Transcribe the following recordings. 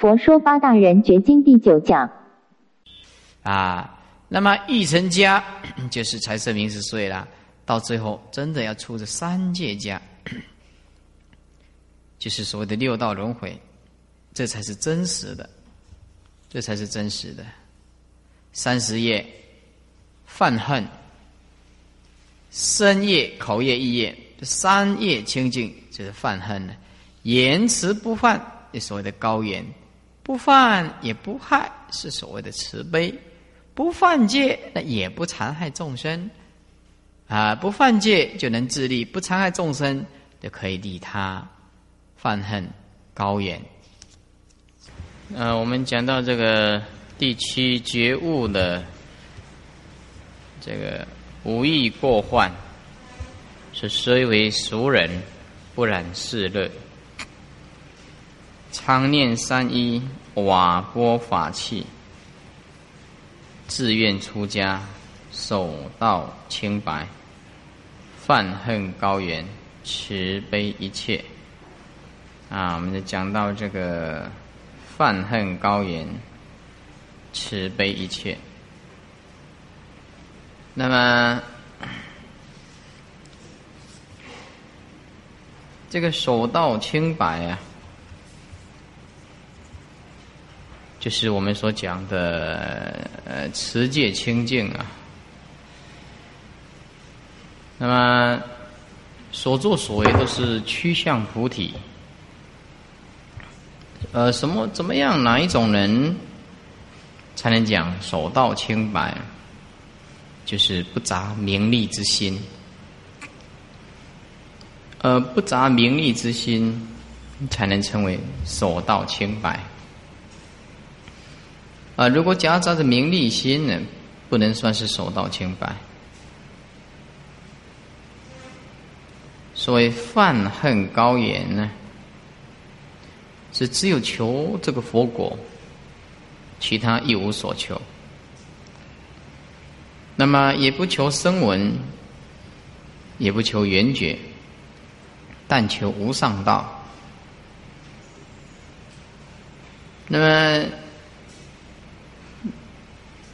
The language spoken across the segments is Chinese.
佛说八大人觉经第九讲。啊，那么欲成家 就是财色名食睡啦，到最后真的要出这三界家，就是所谓的六道轮回，这才是真实的，这才是真实的。三十页，犯恨，身业、口业、意业，这三业清净就是犯恨了。言辞不犯，就所谓的高言；不犯也不害，是所谓的慈悲。不犯戒，那也不残害众生，啊，不犯戒就能自立，不残害众生就可以利他。犯恨高远。呃，我们讲到这个第七觉悟的这个无意过患，是虽为俗人，不染世乐，常念三一瓦钵法器。自愿出家，守道清白，泛恨高原，慈悲一切。啊，我们就讲到这个泛恨高原，慈悲一切。那么，这个手道清白啊。就是我们所讲的呃持戒清净啊，那么所作所为都是趋向菩提。呃，什么怎么样？哪一种人才能讲手道清白？就是不杂名利之心。呃，不杂名利之心，才能称为手道清白。啊，如果夹杂着名利心呢，不能算是手到清白。所谓泛恨高言呢，是只有求这个佛果，其他一无所求。那么也不求声闻，也不求缘觉，但求无上道。那么。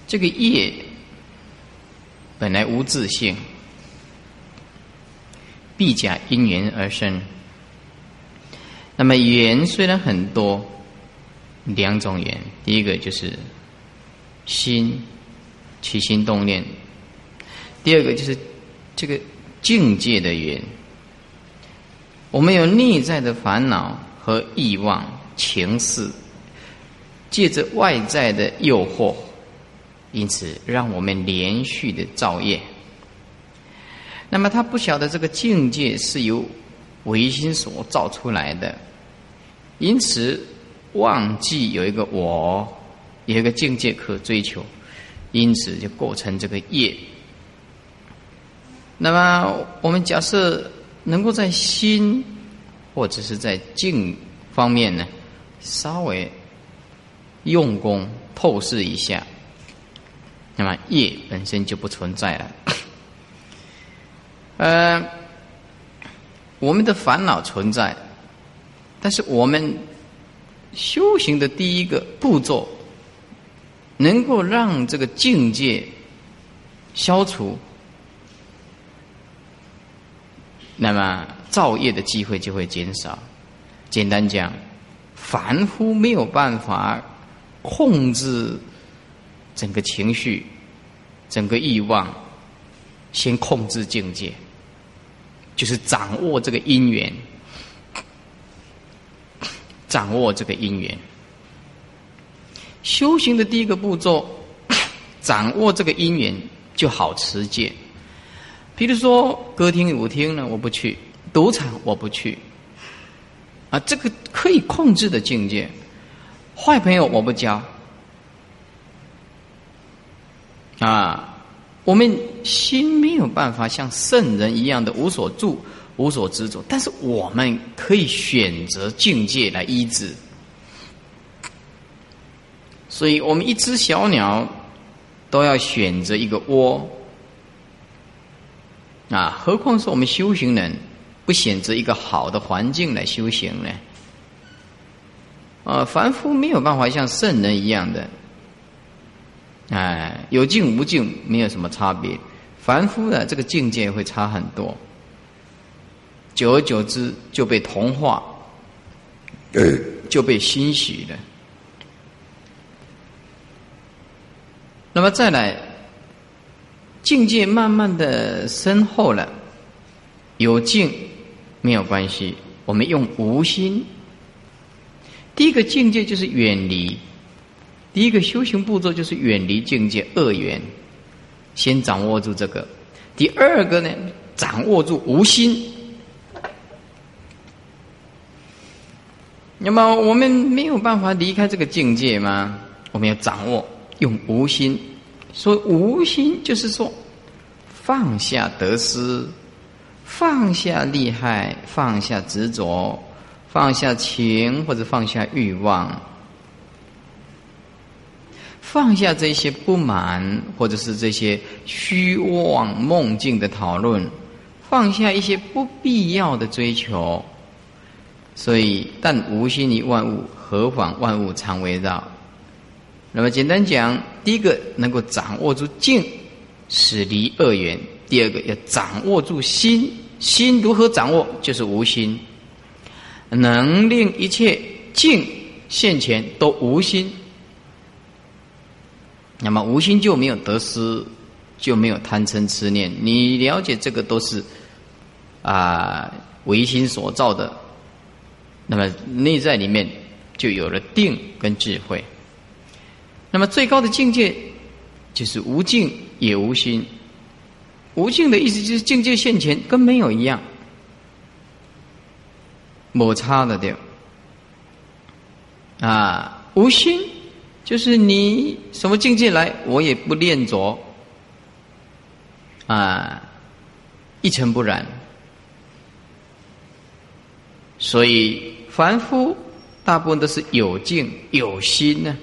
这个业本来无自性，必假因缘而生。那么缘虽然很多，两种缘，第一个就是心起心动念，第二个就是这个境界的缘。我们有内在的烦恼和欲望、情事，借着外在的诱惑。因此，让我们连续的造业。那么，他不晓得这个境界是由唯心所造出来的，因此忘记有一个我，有一个境界可追求，因此就构成这个业。那么，我们假设能够在心或者是在境方面呢，稍微用功透视一下。那么业本身就不存在了。呃，我们的烦恼存在，但是我们修行的第一个步骤，能够让这个境界消除，那么造业的机会就会减少。简单讲，凡夫没有办法控制。整个情绪，整个欲望，先控制境界，就是掌握这个因缘，掌握这个因缘。修行的第一个步骤，掌握这个因缘就好持戒。比如说歌厅舞厅呢，我不去；赌场我不去。啊，这个可以控制的境界，坏朋友我不交。啊，我们心没有办法像圣人一样的无所住、无所执着，但是我们可以选择境界来医治。所以我们一只小鸟都要选择一个窝，啊，何况是我们修行人不选择一个好的环境来修行呢？啊，凡夫没有办法像圣人一样的，哎，有境无境没有什么差别。凡夫的这个境界会差很多，久而久之就被同化，就被欣喜了。那么再来，境界慢慢的深厚了，有境没有关系，我们用无心。第一个境界就是远离，第一个修行步骤就是远离境界恶缘，先掌握住这个。第二个呢，掌握住无心。那么我们没有办法离开这个境界吗？我们要掌握用无心，所以无心就是说放下得失，放下利害，放下执着。放下情或者放下欲望，放下这些不满或者是这些虚妄梦境的讨论，放下一些不必要的追求。所以，但无心于万物，何妨万物常围绕？那么简单讲，第一个能够掌握住静，使离恶缘；第二个要掌握住心，心如何掌握？就是无心。能令一切境现前都无心，那么无心就没有得失，就没有贪嗔痴念。你了解这个都是啊唯心所造的，那么内在里面就有了定跟智慧。那么最高的境界就是无境也无心，无境的意思就是境界现前跟没有一样。摩擦的掉啊，无心就是你什么境界来，我也不念着啊，一尘不染。所以凡夫大部分都是有境有心呢，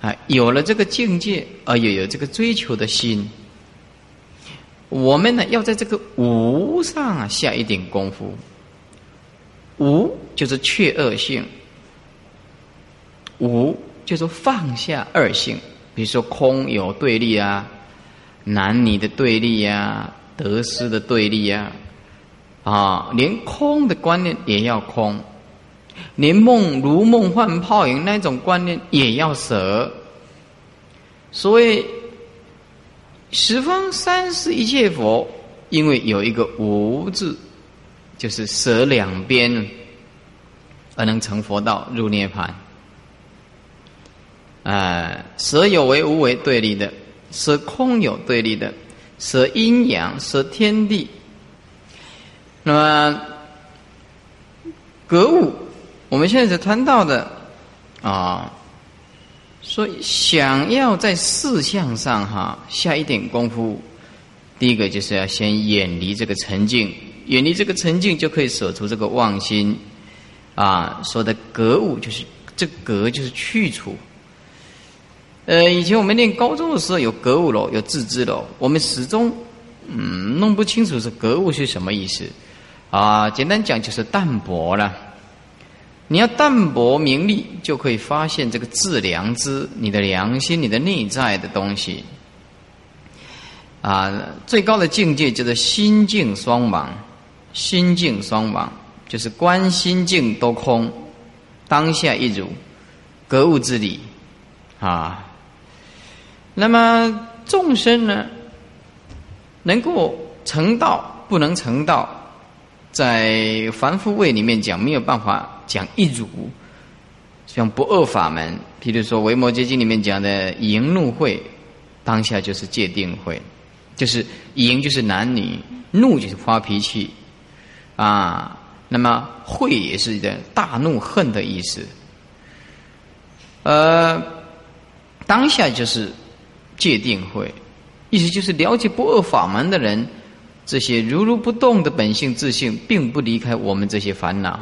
啊，有了这个境界，而又有这个追求的心。我们呢，要在这个无上下一点功夫。无就是却恶性，无就是放下二性，比如说空有对立啊，男女的对立呀，得失的对立呀，啊，连空的观念也要空，连梦如梦幻泡影那种观念也要舍。所以十方三世一切佛，因为有一个无字。就是舍两边，而能成佛道入涅盘。啊，舍有为无为对立的，舍空有对立的，舍阴阳，舍天地。那么格物，我们现在在谈到的啊，所以想要在事项上哈下一点功夫，第一个就是要先远离这个沉静。远离这个沉静，就可以舍出这个妄心，啊，说的格物就是这格就是去除。呃，以前我们念高中的时候有格物楼，有自知楼，我们始终嗯弄不清楚是格物是什么意思，啊，简单讲就是淡泊了。你要淡泊名利，就可以发现这个自良知，你的良心，你的内在的东西。啊，最高的境界就是心境双亡。心境双亡，就是观心境都空，当下一如，格物之理，啊。那么众生呢，能够成道不能成道，在凡夫位里面讲没有办法讲一如，像不二法门，譬如说《维摩诘经》里面讲的淫怒会，当下就是戒定会，就是淫就是男女，怒就是发脾气。啊，那么会也是的大怒恨的意思。呃，当下就是界定慧，意思就是了解不二法门的人，这些如如不动的本性自信，并不离开我们这些烦恼。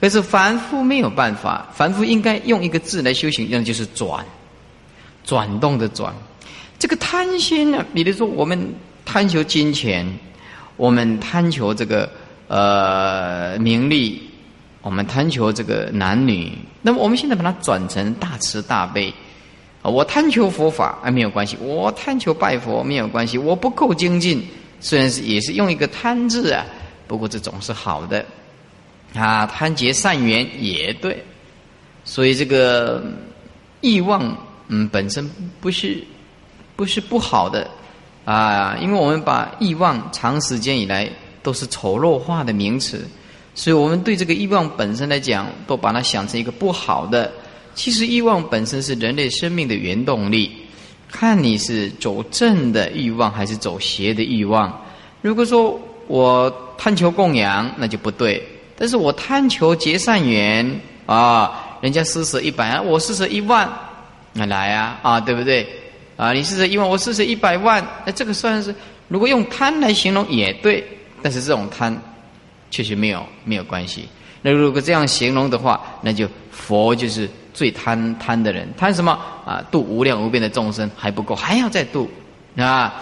可是凡夫没有办法，凡夫应该用一个字来修行，那就是转，转动的转。这个贪心呢，比如说我们贪求金钱，我们贪求这个。呃，名利我们贪求这个男女，那么我们现在把它转成大慈大悲。我贪求佛法啊，没有关系；我贪求拜佛没有关系。我不够精进，虽然是也是用一个贪字啊，不过这总是好的。啊，贪结善缘也对，所以这个欲望嗯本身不是不是不好的啊，因为我们把欲望长时间以来都是丑陋化的名词，所以我们对这个欲望本身来讲，都把它想成一个不好的。其实欲望本身是人类生命的原动力，看你是走正的欲望还是走邪的欲望。如果说我贪求供养，那就不对；但是我贪求结善缘啊，人家施舍一百，我施舍一万，那来啊啊，对不对？啊，你施舍一万，我施舍一百万，那这个算是如果用贪来形容也对，但是这种贪确实没有没有关系。那如果这样形容的话，那就佛就是。最贪贪的人，贪什么啊？度无量无边的众生还不够，还要再度啊！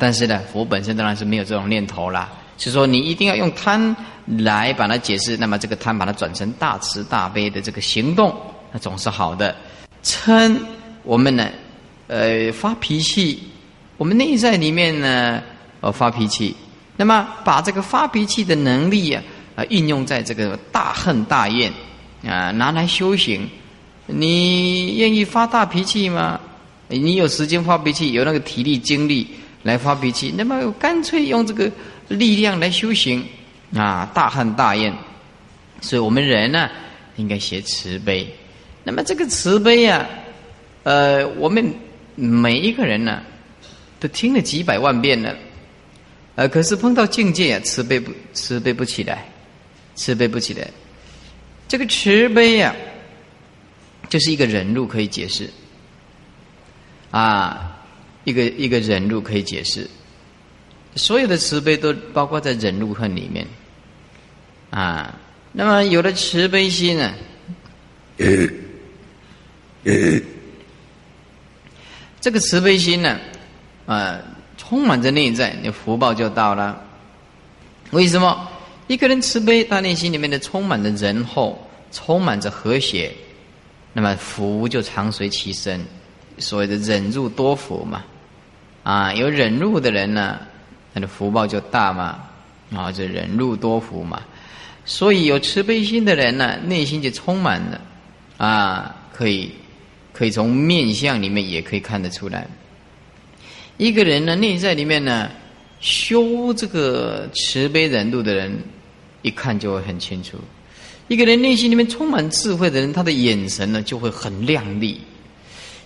但是呢，佛本身当然是没有这种念头啦。是说你一定要用贪来把它解释，那么这个贪把它转成大慈大悲的这个行动，那总是好的。嗔，我们呢，呃，发脾气，我们内在里面呢，呃，发脾气，那么把这个发脾气的能力呀，啊，运用在这个大恨大怨。啊，拿来修行，你愿意发大脾气吗？你有时间发脾气，有那个体力精力来发脾气，那么干脆用这个力量来修行啊！大恨大怨，所以我们人呢，应该学慈悲。那么这个慈悲啊，呃，我们每一个人呢，都听了几百万遍了，呃，可是碰到境界啊，慈悲不慈悲不起来，慈悲不起来。这个慈悲呀，就是一个忍辱可以解释，啊，一个一个忍辱可以解释，所有的慈悲都包括在忍辱恨里面，啊，那么有了慈悲心呢，这个慈悲心呢，啊，充满着内在，你福报就到了，为什么？一个人慈悲，他内心里面的充满着仁厚，充满着和谐，那么福就常随其身。所谓的忍辱多福嘛，啊，有忍辱的人呢，他的福报就大嘛，啊，这忍辱多福嘛。所以有慈悲心的人呢，内心就充满了，啊，可以可以从面相里面也可以看得出来。一个人呢，内在里面呢，修这个慈悲忍辱的人。一看就会很清楚，一个人内心里面充满智慧的人，他的眼神呢就会很亮丽。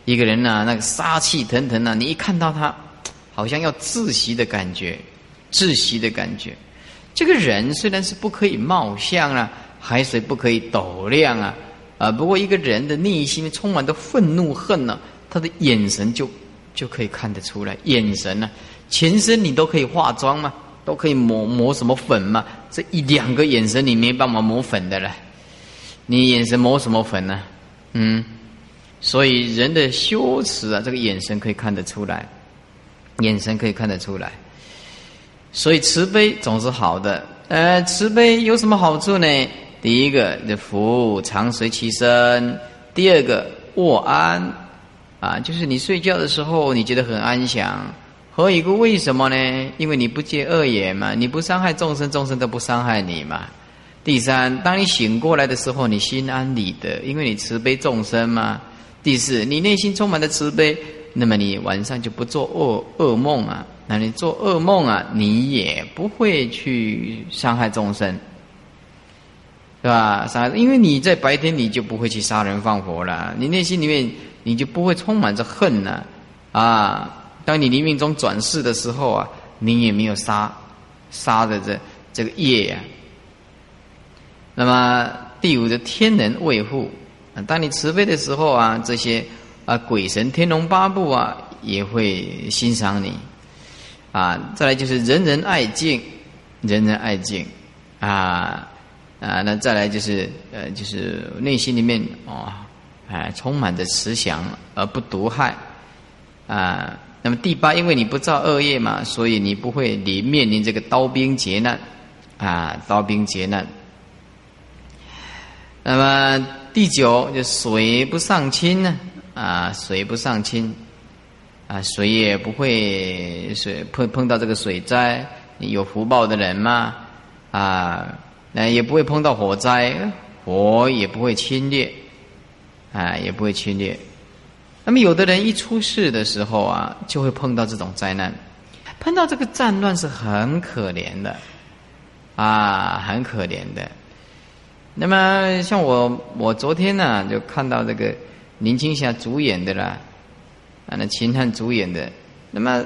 一个人呢，那个杀气腾腾啊，你一看到他，好像要窒息的感觉，窒息的感觉。这个人虽然是不可以貌相啊，海水不可以斗量啊，啊，不过一个人的内心充满的愤怒恨呢，他的眼神就就可以看得出来。眼神呢，全身你都可以化妆吗？都可以抹抹什么粉吗？这一两个眼神你没办法抹粉的了。你眼神抹什么粉呢？嗯，所以人的羞耻啊，这个眼神可以看得出来，眼神可以看得出来。所以慈悲总是好的。呃，慈悲有什么好处呢？第一个，你的福常随其身；第二个，卧安啊，就是你睡觉的时候，你觉得很安详。何以故？为什么呢？因为你不借恶言嘛，你不伤害众生，众生都不伤害你嘛。第三，当你醒过来的时候，你心安理得，因为你慈悲众生嘛。第四，你内心充满了慈悲，那么你晚上就不做恶噩梦啊。那你做噩梦啊，你也不会去伤害众生，对吧？伤害，因为你在白天你就不会去杀人放火了，你内心里面你就不会充满着恨呢，啊。当你临命中转世的时候啊，你也没有杀杀的这这个业呀。那么第五的天人卫护，当你慈悲的时候啊，这些啊鬼神天龙八部啊也会欣赏你啊。再来就是人人爱敬，人人爱敬啊啊。那再来就是呃，就是内心里面哦，哎，充满着慈祥而不毒害啊。那么第八，因为你不造恶业嘛，所以你不会你面临这个刀兵劫难，啊，刀兵劫难。那么第九就水不上清呢，啊，水不上清，啊，水也不会水碰碰到这个水灾，有福报的人嘛，啊，那也不会碰到火灾，火也不会侵略，啊，也不会侵略。那么有的人一出事的时候啊，就会碰到这种灾难，碰到这个战乱是很可怜的，啊，很可怜的。那么像我，我昨天呢就看到这个林青霞主演的啦，啊，那秦汉主演的。那么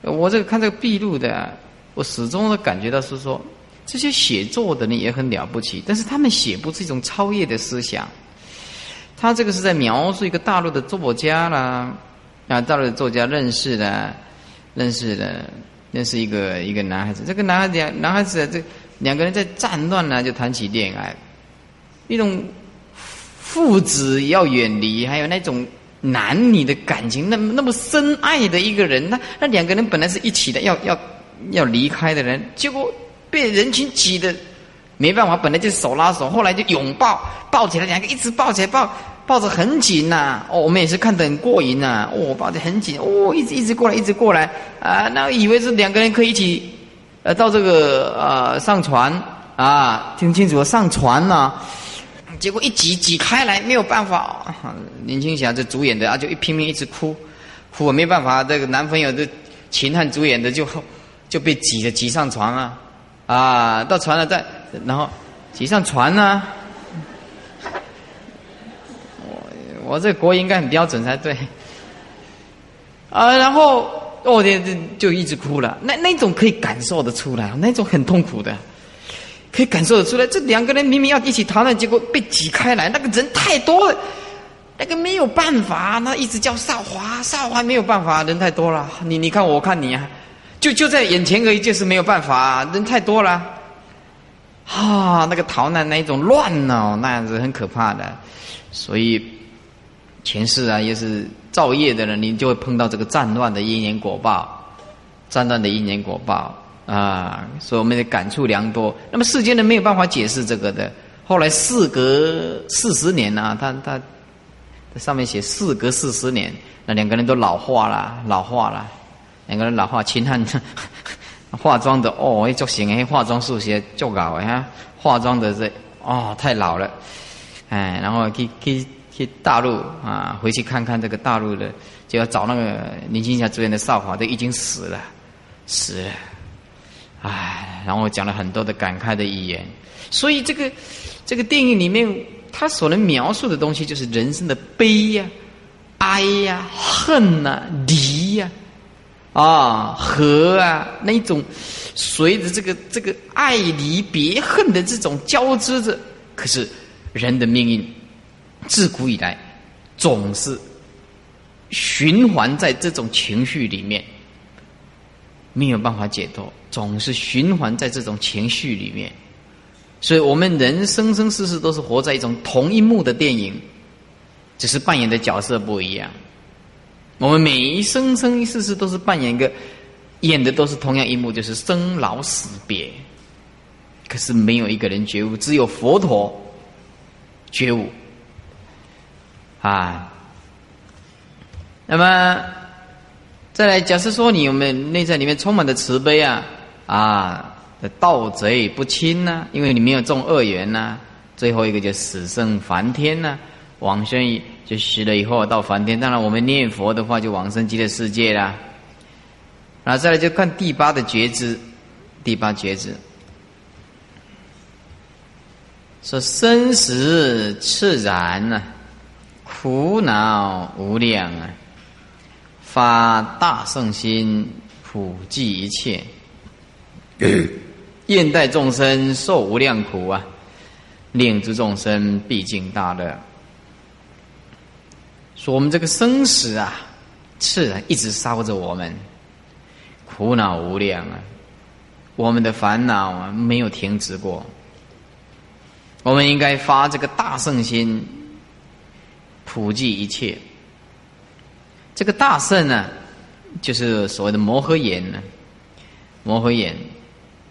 我这个看这个闭路的，我始终都感觉到是说，这些写作的人也很了不起，但是他们写不出一种超越的思想。他这个是在描述一个大陆的作家啦，啊，大陆的作家认识的，认识的，认识一个一个男孩子。这个男孩子，男孩子这。两个人在战乱呢，就谈起恋爱，一种父子要远离，还有那种男女的感情，那么那么深爱的一个人，那那两个人本来是一起的，要要要离开的人，结果被人群挤的没办法，本来就手拉手，后来就拥抱，抱起来，两个一直抱起来，抱抱着很紧呐。哦，我们也是看得很过瘾呐。哦，抱得很紧，哦，一直一直过来，一直过来啊，那以为是两个人可以一起。呃，到这个呃上船啊，听清楚了上船呐，结果一挤挤开来，没有办法。啊林青霞这主演的啊，就一拼命一直哭，哭我没办法。这个男朋友的秦汉主演的就就被挤着挤上船啊，啊，到船了再然后挤上船呢。我我这国应该很标准才对啊，然后。哦，就就一直哭了。那那种可以感受得出来，那种很痛苦的，可以感受得出来。这两个人明明要一起逃难，结果被挤开来，那个人太多了，那个没有办法。那一直叫少华，少华没有办法，人太多了。你你看，我看你啊，就就在眼前而已，就是没有办法，人太多了。啊，那个逃难那一种乱哦，那样子很可怕的。所以前世啊，也是。造业的人，你就会碰到这个战乱的因缘果报，战乱的因缘果报啊，所以我们的感触良多。那么世间人没有办法解释这个的。后来事隔四十年啊，他他，上面写事隔四十年，那两个人都老化了，老化了，两个人老化，秦汉化妆的哦，一做型诶，化妆术学做搞啊，化妆的这哦太老了，哎，然后去去。去大陆啊，回去看看这个大陆的，就要找那个林青霞主演的少华，都已经死了，死了，唉，然后讲了很多的感慨的语言。所以这个这个电影里面，他所能描述的东西，就是人生的悲呀、哀呀、恨呐、离呀、啊和啊那一种，随着这个这个爱离别恨的这种交织着，可是人的命运。自古以来，总是循环在这种情绪里面，没有办法解脱，总是循环在这种情绪里面。所以我们人生生世世都是活在一种同一幕的电影，只是扮演的角色不一样。我们每一生生世世都是扮演一个，演的都是同样一幕，就是生老死别。可是没有一个人觉悟，只有佛陀觉悟。啊，那么再来，假设说你有没有内在里面充满的慈悲啊啊，盗贼不侵呐，因为你没有种恶缘呐。最后一个就死生梵天呐，往生就死了以后到梵天。当然，我们念佛的话就往生极乐世界啦。然后再来就看第八的觉知，第八觉知说生死自然呐。苦恼无量啊！发大圣心，普济一切，愿待众生受无量苦啊！令诸众生毕竟大乐。说我们这个生死啊，是啊一直烧着我们，苦恼无量啊！我们的烦恼啊，没有停止过。我们应该发这个大圣心。普济一切，这个大圣呢，就是所谓的摩诃眼呢。摩诃眼，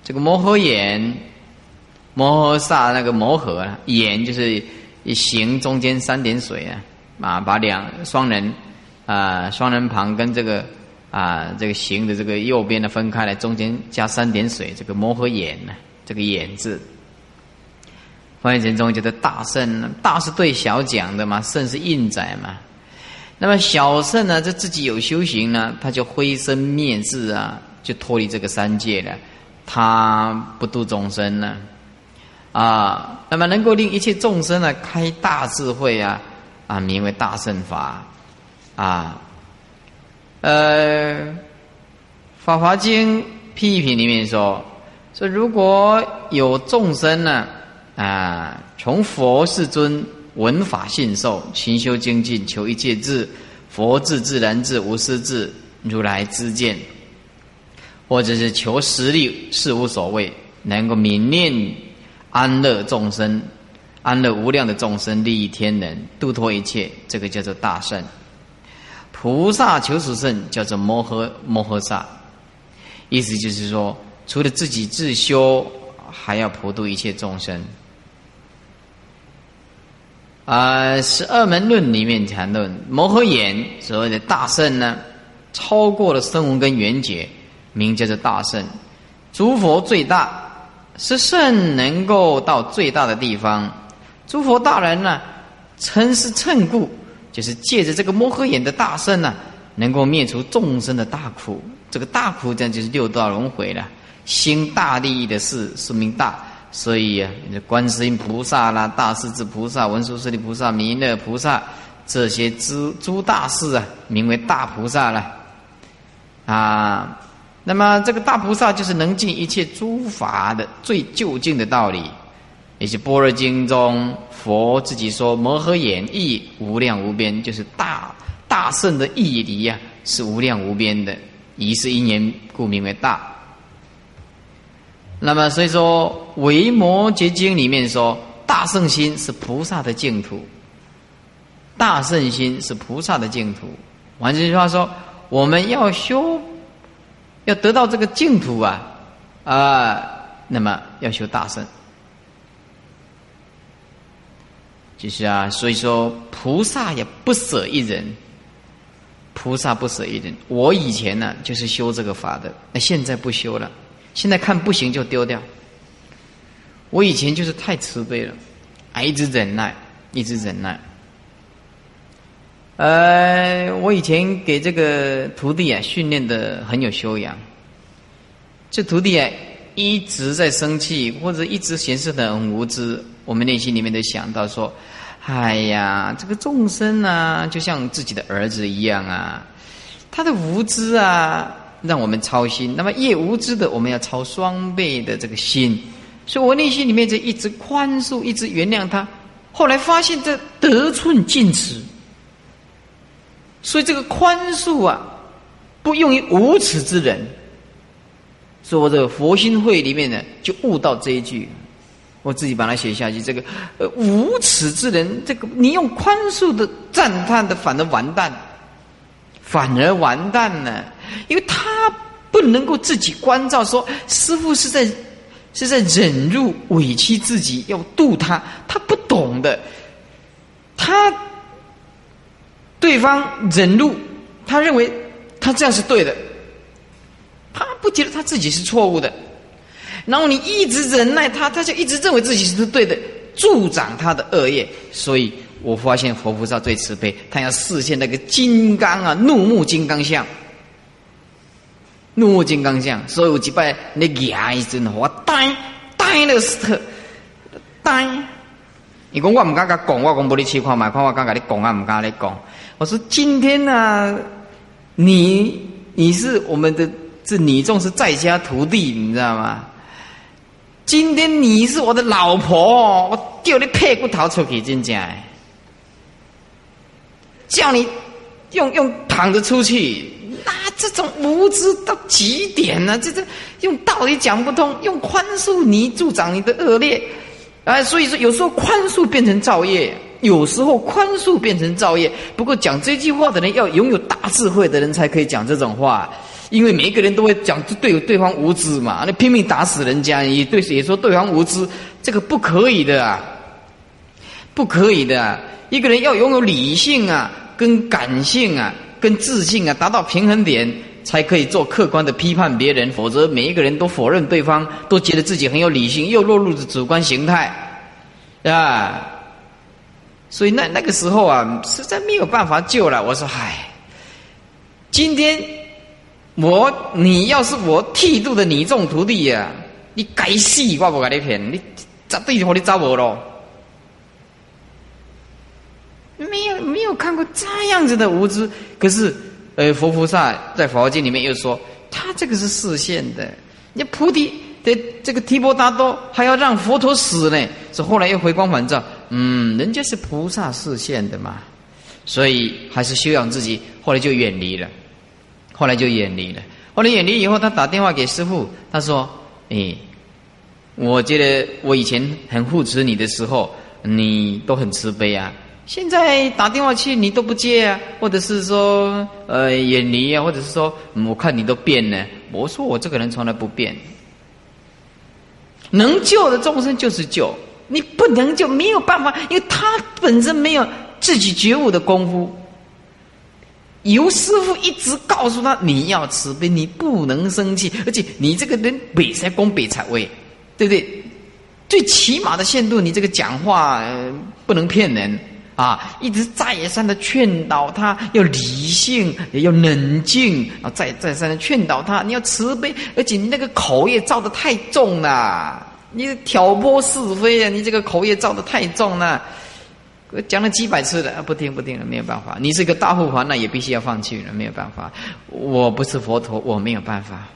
这个摩诃眼摩诃萨那个摩诃啊，眼就是一行中间三点水啊，啊，把两双人啊双人旁跟这个啊这个行的这个右边的分开来，中间加三点水，这个摩诃眼呢，这个眼字。翻译成中觉得大圣，大是对小讲的嘛，圣是印载嘛。那么小圣呢，这自己有修行呢，他就灰身灭智啊，就脱离这个三界了。他不度众生呢，啊，那么能够令一切众生呢开大智慧啊，啊，名为大圣法，啊，呃，《法华经》批评里面说，说如果有众生呢，啊，从佛世尊。闻法信受，勤修精进，求一切智，佛智、自然智、无私智，如来之见，或者是求实力，是无所谓，能够明念安乐众生，安乐无量的众生，利益天人，度脱一切，这个叫做大圣。菩萨求属圣，叫做摩诃摩诃萨，意思就是说，除了自己自修，还要普度一切众生。啊，十二门论里面谈论摩诃眼所谓的大圣呢，超过了声闻跟缘觉，名叫做大圣。诸佛最大，是圣能够到最大的地方。诸佛大人呢，称是称故，就是借着这个摩诃眼的大圣呢，能够灭除众生的大苦。这个大苦，这样就是六道轮回了。心大利益的事，说明大。所以啊，观世音菩萨啦、大势至菩萨、文殊师利菩萨、弥勒菩萨这些诸诸大士啊，名为大菩萨了。啊，那么这个大菩萨就是能尽一切诸法的最究竟的道理。也是《般若经》中佛自己说：“摩诃眼意无量无边，就是大大圣的义理呀，是无量无边的。以是因缘，故名为大。”那么，所以说《维摩诘经》里面说，大圣心是菩萨的净土。大圣心是菩萨的净土。换句话说，我们要修，要得到这个净土啊，啊，那么要修大圣。就是啊，所以说菩萨也不舍一人，菩萨不舍一人。我以前呢，就是修这个法的，那现在不修了。现在看不行就丢掉。我以前就是太慈悲了，啊，一直忍耐，一直忍耐。呃，我以前给这个徒弟啊训练的很有修养。这徒弟啊一直在生气，或者一直显示的很无知，我们内心里面都想到说：哎呀，这个众生啊，就像自己的儿子一样啊，他的无知啊。让我们操心，那么越无知的，我们要操双倍的这个心。所以我内心里面就一直宽恕，一直原谅他。后来发现这得寸进尺，所以这个宽恕啊，不用于无耻之人。所以我这个佛心会里面呢，就悟到这一句，我自己把它写下去。这个呃无耻之人，这个你用宽恕的赞叹的，反而完蛋，反而完蛋了。因为他不能够自己关照，说师傅是在是在忍辱委屈自己要度他，他不懂的。他对方忍辱，他认为他这样是对的，他不觉得他自己是错误的。然后你一直忍耐他，他就一直认为自己是对的，助长他的恶业。所以我发现佛菩萨最慈悲，他要示现那个金刚啊，怒目金刚相。怒目金刚相，所以我几拜那牙一阵，我呆呆了死特呆。你讲我唔敢甲讲，我讲不你去看嘛，看我敢甲你讲啊，唔敢你讲。我说今天呢，你你是我们的这你众是在家徒弟，你知道吗？今天你是我的老婆，我丢你屁股逃出去，真正。叫你用用躺着出去。啊，这种无知到极点呢！这这用道理讲不通，用宽恕你助长你的恶劣，啊，所以说有时候宽恕变成造业，有时候宽恕变成造业。不过讲这句话的人要拥有大智慧的人才可以讲这种话，因为每一个人都会讲对对方无知嘛，那拼命打死人家，也对也说对方无知，这个不可以的啊，不可以的。啊。一个人要拥有理性啊，跟感性啊，跟自信啊，达到平衡点，才可以做客观的批判别人。否则，每一个人都否认对方，都觉得自己很有理性，又落入了主观形态，啊。所以那那个时候啊，实在没有办法救了。我说，唉，今天我你要是我剃度的你众徒弟呀，你该死，我不给你骗，你绝对和你找我喽。没有没有看过这样子的无知，可是，呃，佛菩萨在佛经里面又说，他这个是视现的，你菩提的这个提婆达多还要让佛陀死呢，是后来又回光返照。嗯，人家是菩萨示现的嘛，所以还是修养自己。后来就远离了，后来就远离了。后来远离以后，他打电话给师傅，他说：“哎，我觉得我以前很护持你的时候，你都很慈悲啊。现在打电话去你都不接啊，或者是说呃远离啊，或者是说我看你都变了。我说我这个人从来不变，能救的众生就是救。”你不能救没有办法，因为他本身没有自己觉悟的功夫。由师傅一直告诉他：你要慈悲，你不能生气，而且你这个人北才攻北才位，对不对？最起码的限度，你这个讲话不能骗人啊！一直再三的劝导他要理性，也要冷静啊！再再三的劝导他，你要慈悲，而且你那个口业造的太重了。你挑拨是非啊！你这个口业造的太重了，讲了几百次了，不听不听了，没有办法。你是个大护法，那也必须要放弃了，没有办法。我不是佛陀，我没有办法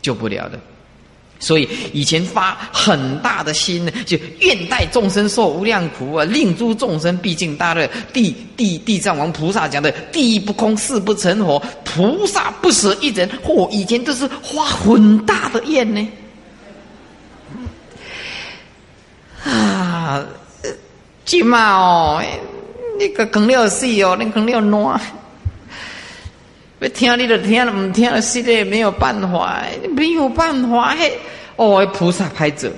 救不了的。所以以前发很大的心呢，就愿待众生受无量苦啊，令诸众生毕竟大乐。地地地藏王菩萨讲的“地不空，誓不成佛”，菩萨不舍一人。嚯，以前都是发很大的愿呢。啊，今嘛哦，你个讲了死哦，你讲了烂，不听你就听了，唔听了死的没有办法，没有办法嘿。哦，菩萨拍者，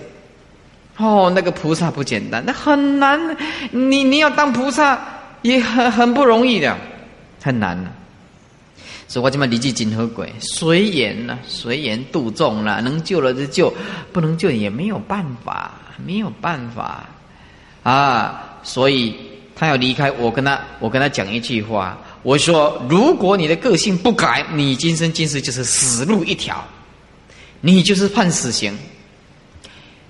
哦，那个菩萨不简单，那很难。你你要当菩萨也很很不容易的，很难了。所以我今嘛离记金河鬼，随缘呢，随缘度众了，能救了就救，不能救也没有办法。没有办法啊，所以他要离开。我跟他，我跟他讲一句话，我说：如果你的个性不改，你今生今世就是死路一条，你就是判死刑。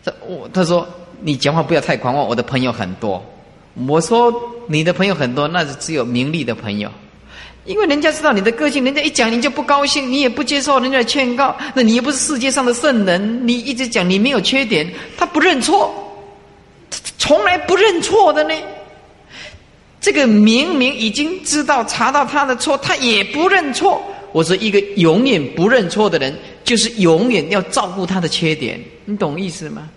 他我他说你讲话不要太狂妄，我的朋友很多。我说你的朋友很多，那是只有名利的朋友，因为人家知道你的个性，人家一讲你就不高兴，你也不接受人家的劝告，那你又不是世界上的圣人，你一直讲你没有缺点，他不认错，从来不认错的呢。这个明明已经知道查到他的错，他也不认错。我说一个永远不认错的人，就是永远要照顾他的缺点，你懂意思吗？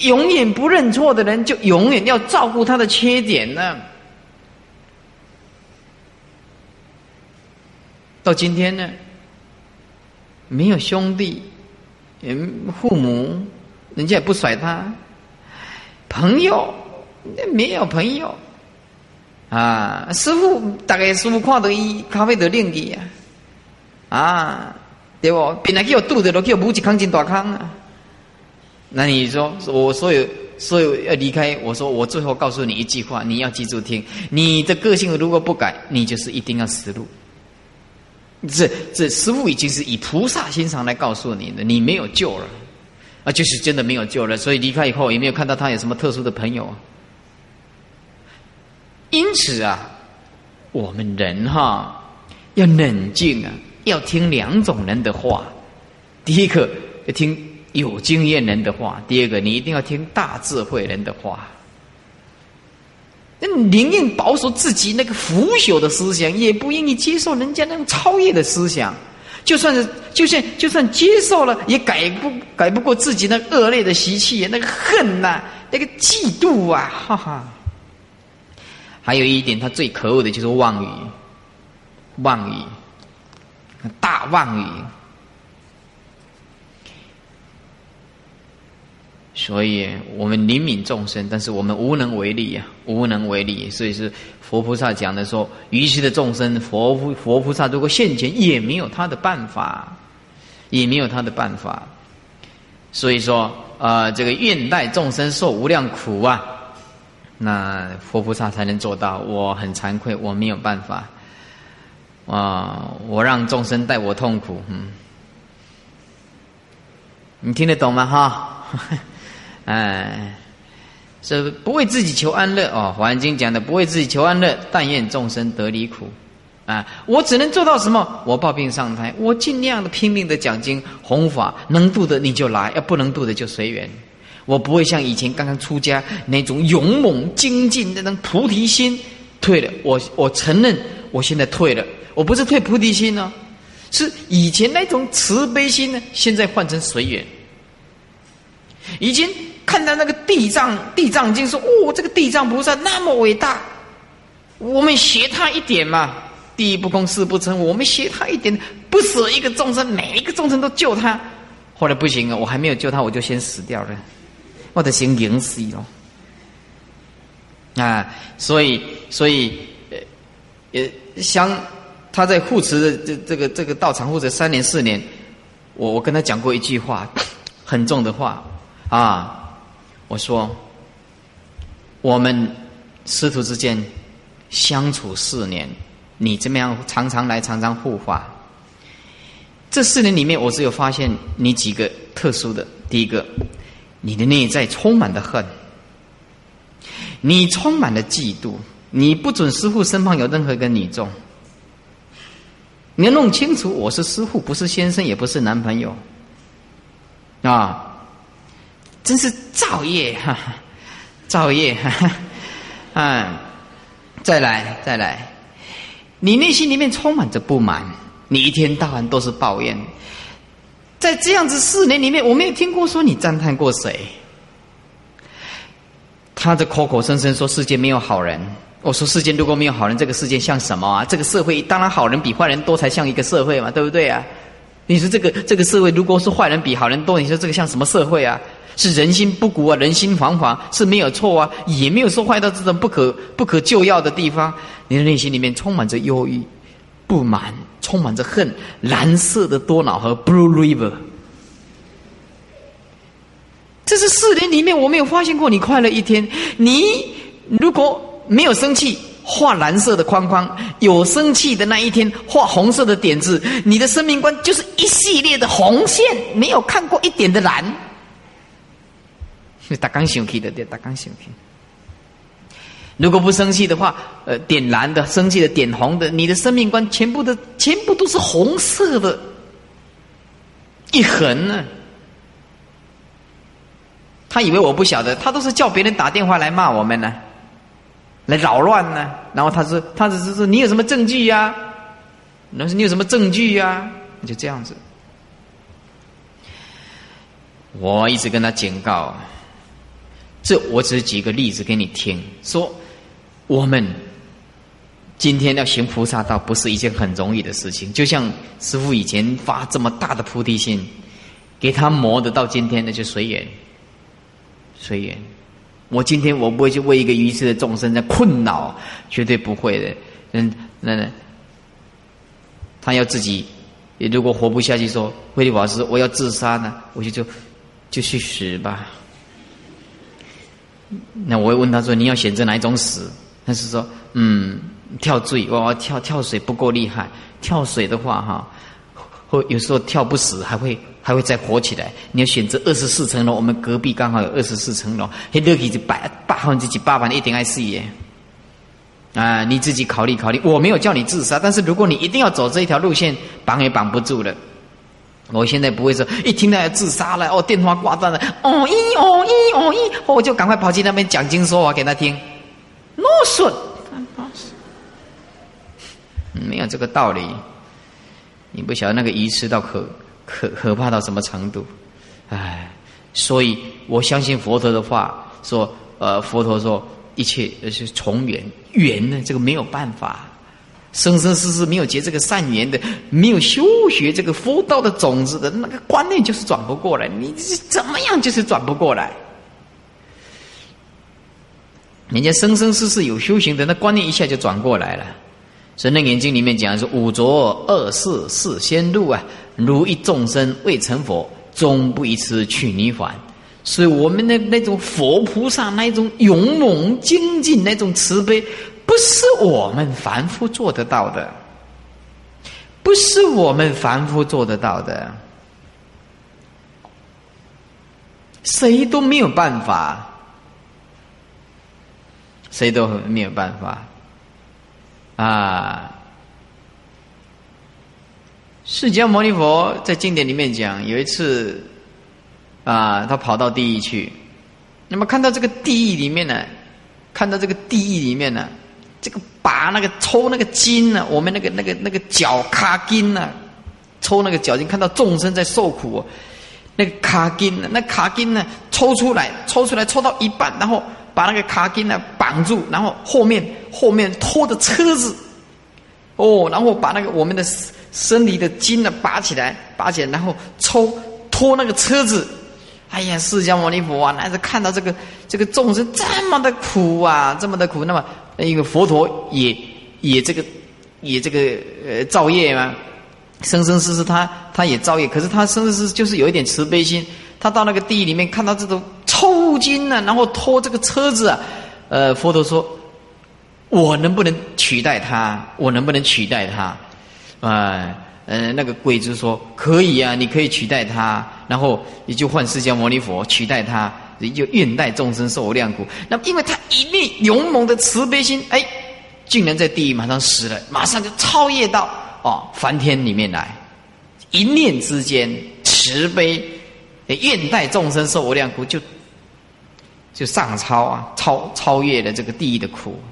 永远不认错的人，就永远要照顾他的缺点呢。到今天呢，没有兄弟，嗯，父母，人家也不甩他，朋友，那没有朋友，啊，师傅，大概师傅看到伊咖啡都另去呀，啊，对不？本来叫我肚子都叫我母子康进大康啊，那你说，我所有所有要离开，我说我最后告诉你一句话，你要记住听，你的个性如果不改，你就是一定要死路。这这师傅已经是以菩萨心肠来告诉你的，你没有救了，啊，就是真的没有救了。所以离开以后，也没有看到他有什么特殊的朋友。因此啊，我们人哈要冷静啊，要听两种人的话。第一个要听有经验人的话，第二个你一定要听大智慧人的话。那宁愿保守自己那个腐朽的思想，也不愿意接受人家那种超越的思想。就算是，就算就算接受了，也改不改不过自己那恶劣的习气，那个恨呐，那个嫉妒啊，哈哈。还有一点，他最可恶的就是妄语，妄语，大妄语。所以我们怜悯众生，但是我们无能为力呀，无能为力。所以是佛菩萨讲的说，于是的众生，佛佛菩萨如果现前，也没有他的办法，也没有他的办法。所以说，呃，这个愿代众生受无量苦啊，那佛菩萨才能做到。我很惭愧，我没有办法，啊，我让众生带我痛苦，嗯，你听得懂吗？哈。哎，是不为自己求安乐哦，《华严经》讲的不为自己求安乐，但愿众生得离苦。啊，我只能做到什么？我抱病上台，我尽量的拼命的讲经弘法，能度的你就来，要不能度的就随缘。我不会像以前刚刚出家那种勇猛精进那种菩提心退了。我我承认，我现在退了。我不是退菩提心呢，是以前那种慈悲心呢，现在换成随缘。以前。看到那个地藏地藏经说：“哦，这个地藏菩萨那么伟大，我们学他一点嘛。第一不空，事不成，我们学他一点，不舍一个众生，每一个众生都救他。后来不行啊，我还没有救他，我就先死掉了，我得先赢死了。啊，所以所以呃，呃像他在护持的这这个这个道场护持三年四年，我我跟他讲过一句话，很重的话啊。”我说，我们师徒之间相处四年，你怎么样常常来，常常护法。这四年里面，我只有发现你几个特殊的。第一个，你的内在充满了恨，你充满了嫉妒，你不准师傅身旁有任何一个女众。你要弄清楚，我是师傅，不是先生，也不是男朋友，啊。真是造业哈，造业哈，嗯，再来再来，你内心里面充满着不满，你一天到晚都是抱怨，在这样子四年里面，我没有听过说你赞叹过谁。他的口口声声说世界没有好人，我说世界如果没有好人，这个世界像什么啊？这个社会当然好人比坏人多才像一个社会嘛，对不对啊？你说这个这个社会如果是坏人比好人多，你说这个像什么社会啊？是人心不古啊，人心惶惶是没有错啊，也没有说坏到这种不可不可救药的地方。你的内心里面充满着忧郁、不满，充满着恨。蓝色的多瑙河 （Blue River），这是四年里面我没有发现过你快乐一天。你如果没有生气，画蓝色的框框；有生气的那一天，画红色的点子。你的生命观就是一系列的红线，没有看过一点的蓝。打刚生气的，对，打刚生气。如果不生气的话，呃，点蓝的，生气的点红的，你的生命观全部的全部都是红色的，一横呢。他以为我不晓得，他都是叫别人打电话来骂我们呢，来扰乱呢。然后他说，他只是说你有什么证据呀？那是你有什么证据呀？就这样子。我一直跟他警告。这我只是举个例子给你听，说我们今天要行菩萨道，不是一件很容易的事情。就像师傅以前发这么大的菩提心，给他磨的到今天，那就随缘，随缘。我今天我不会去为一个愚痴的众生在困扰，绝对不会的。嗯，那他要自己，如果活不下去，说慧律法师，我要自杀呢，我就就就去死吧。那我会问他说：“你要选择哪一种死？”他是说：“嗯，跳水，我跳跳水不够厉害。跳水的话，哈，或有时候跳不死，还会还会再活起来。你要选择二十四层楼，我们隔壁刚好有二十四层楼，嘿，乐起就百八分之几八百一点爱死耶！啊，你自己考虑考虑。我没有叫你自杀，但是如果你一定要走这一条路线，绑也绑不住了。”我现在不会说，一听到要自杀了，哦，电话挂断了，哦咦哦咦哦咦，我就赶快跑去那边讲经说法给他听，啰嗦，没有这个道理。你不晓得那个愚痴到可可可怕到什么程度，唉，所以我相信佛陀的话，说，呃，佛陀说一切是从缘，缘呢，这个没有办法，生生世世没有结这个善缘的，没有修学这个佛道的种子的那个观念就是转不过来，你怎么样就是转不过来。人家生生世世有修行的，那观念一下就转过来了。所以那眼睛里面讲是五浊恶世是仙路啊，如一众生未成佛，终不一次去泥凡。所以我们的那种佛菩萨那种勇猛精进那种慈悲。不是我们凡夫做得到的，不是我们凡夫做得到的，谁都没有办法，谁都没有办法啊！释迦牟尼佛在经典里面讲，有一次啊，他跑到地狱去，那么看到这个地狱里面呢，看到这个地狱里面呢。这个拔那个抽那个筋呢，我们那个那个那个脚卡筋呢，抽那个脚筋，看到众生在受苦，那个卡筋呢，那卡筋呢抽出来，抽出来抽到一半，然后把那个卡筋呢绑住，然后后面后面拖着车子，哦，然后把那个我们的生理的筋呢拔起来，拔起来，然后抽拖那个车子，哎呀，释迦牟尼佛啊，那是看到这个这个众生这么的苦啊，这么的苦，那么。一个佛陀也也这个也这个呃造业嘛，生生世世他他也造业，可是他生生世世就是有一点慈悲心。他到那个地里面看到这种抽筋呢，然后拖这个车子啊，呃，佛陀说：“我能不能取代他？我能不能取代他？”哎，呃那个鬼子说：“可以啊，你可以取代他。”然后你就换释迦牟尼佛取代他。你就愿代众生受无量苦，那么因为他一念勇猛的慈悲心，哎，竟然在地狱马上死了，马上就超越到哦梵天里面来，一念之间慈悲，愿代众生受无量苦，就就上超啊，超超越了这个地狱的苦，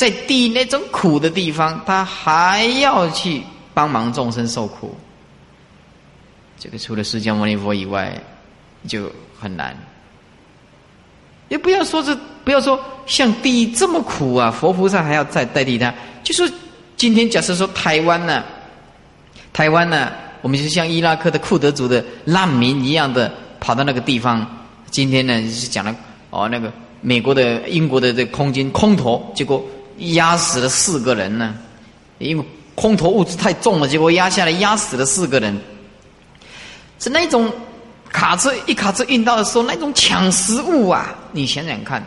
在地那种苦的地方，他还要去帮忙众生受苦，这个除了释迦牟尼佛以外，就。很难，也不要说这，不要说像地这么苦啊！佛菩萨还要再代替他。就说今天假设说台湾呢，台湾呢，我们就像伊拉克的库德族的难民一样的跑到那个地方。今天呢是讲了哦，那个美国的、英国的这空军空投，结果压死了四个人呢，因为空投物资太重了，结果压下来压死了四个人，是那种。卡车一卡车运到的时候，那种抢食物啊！你想想看，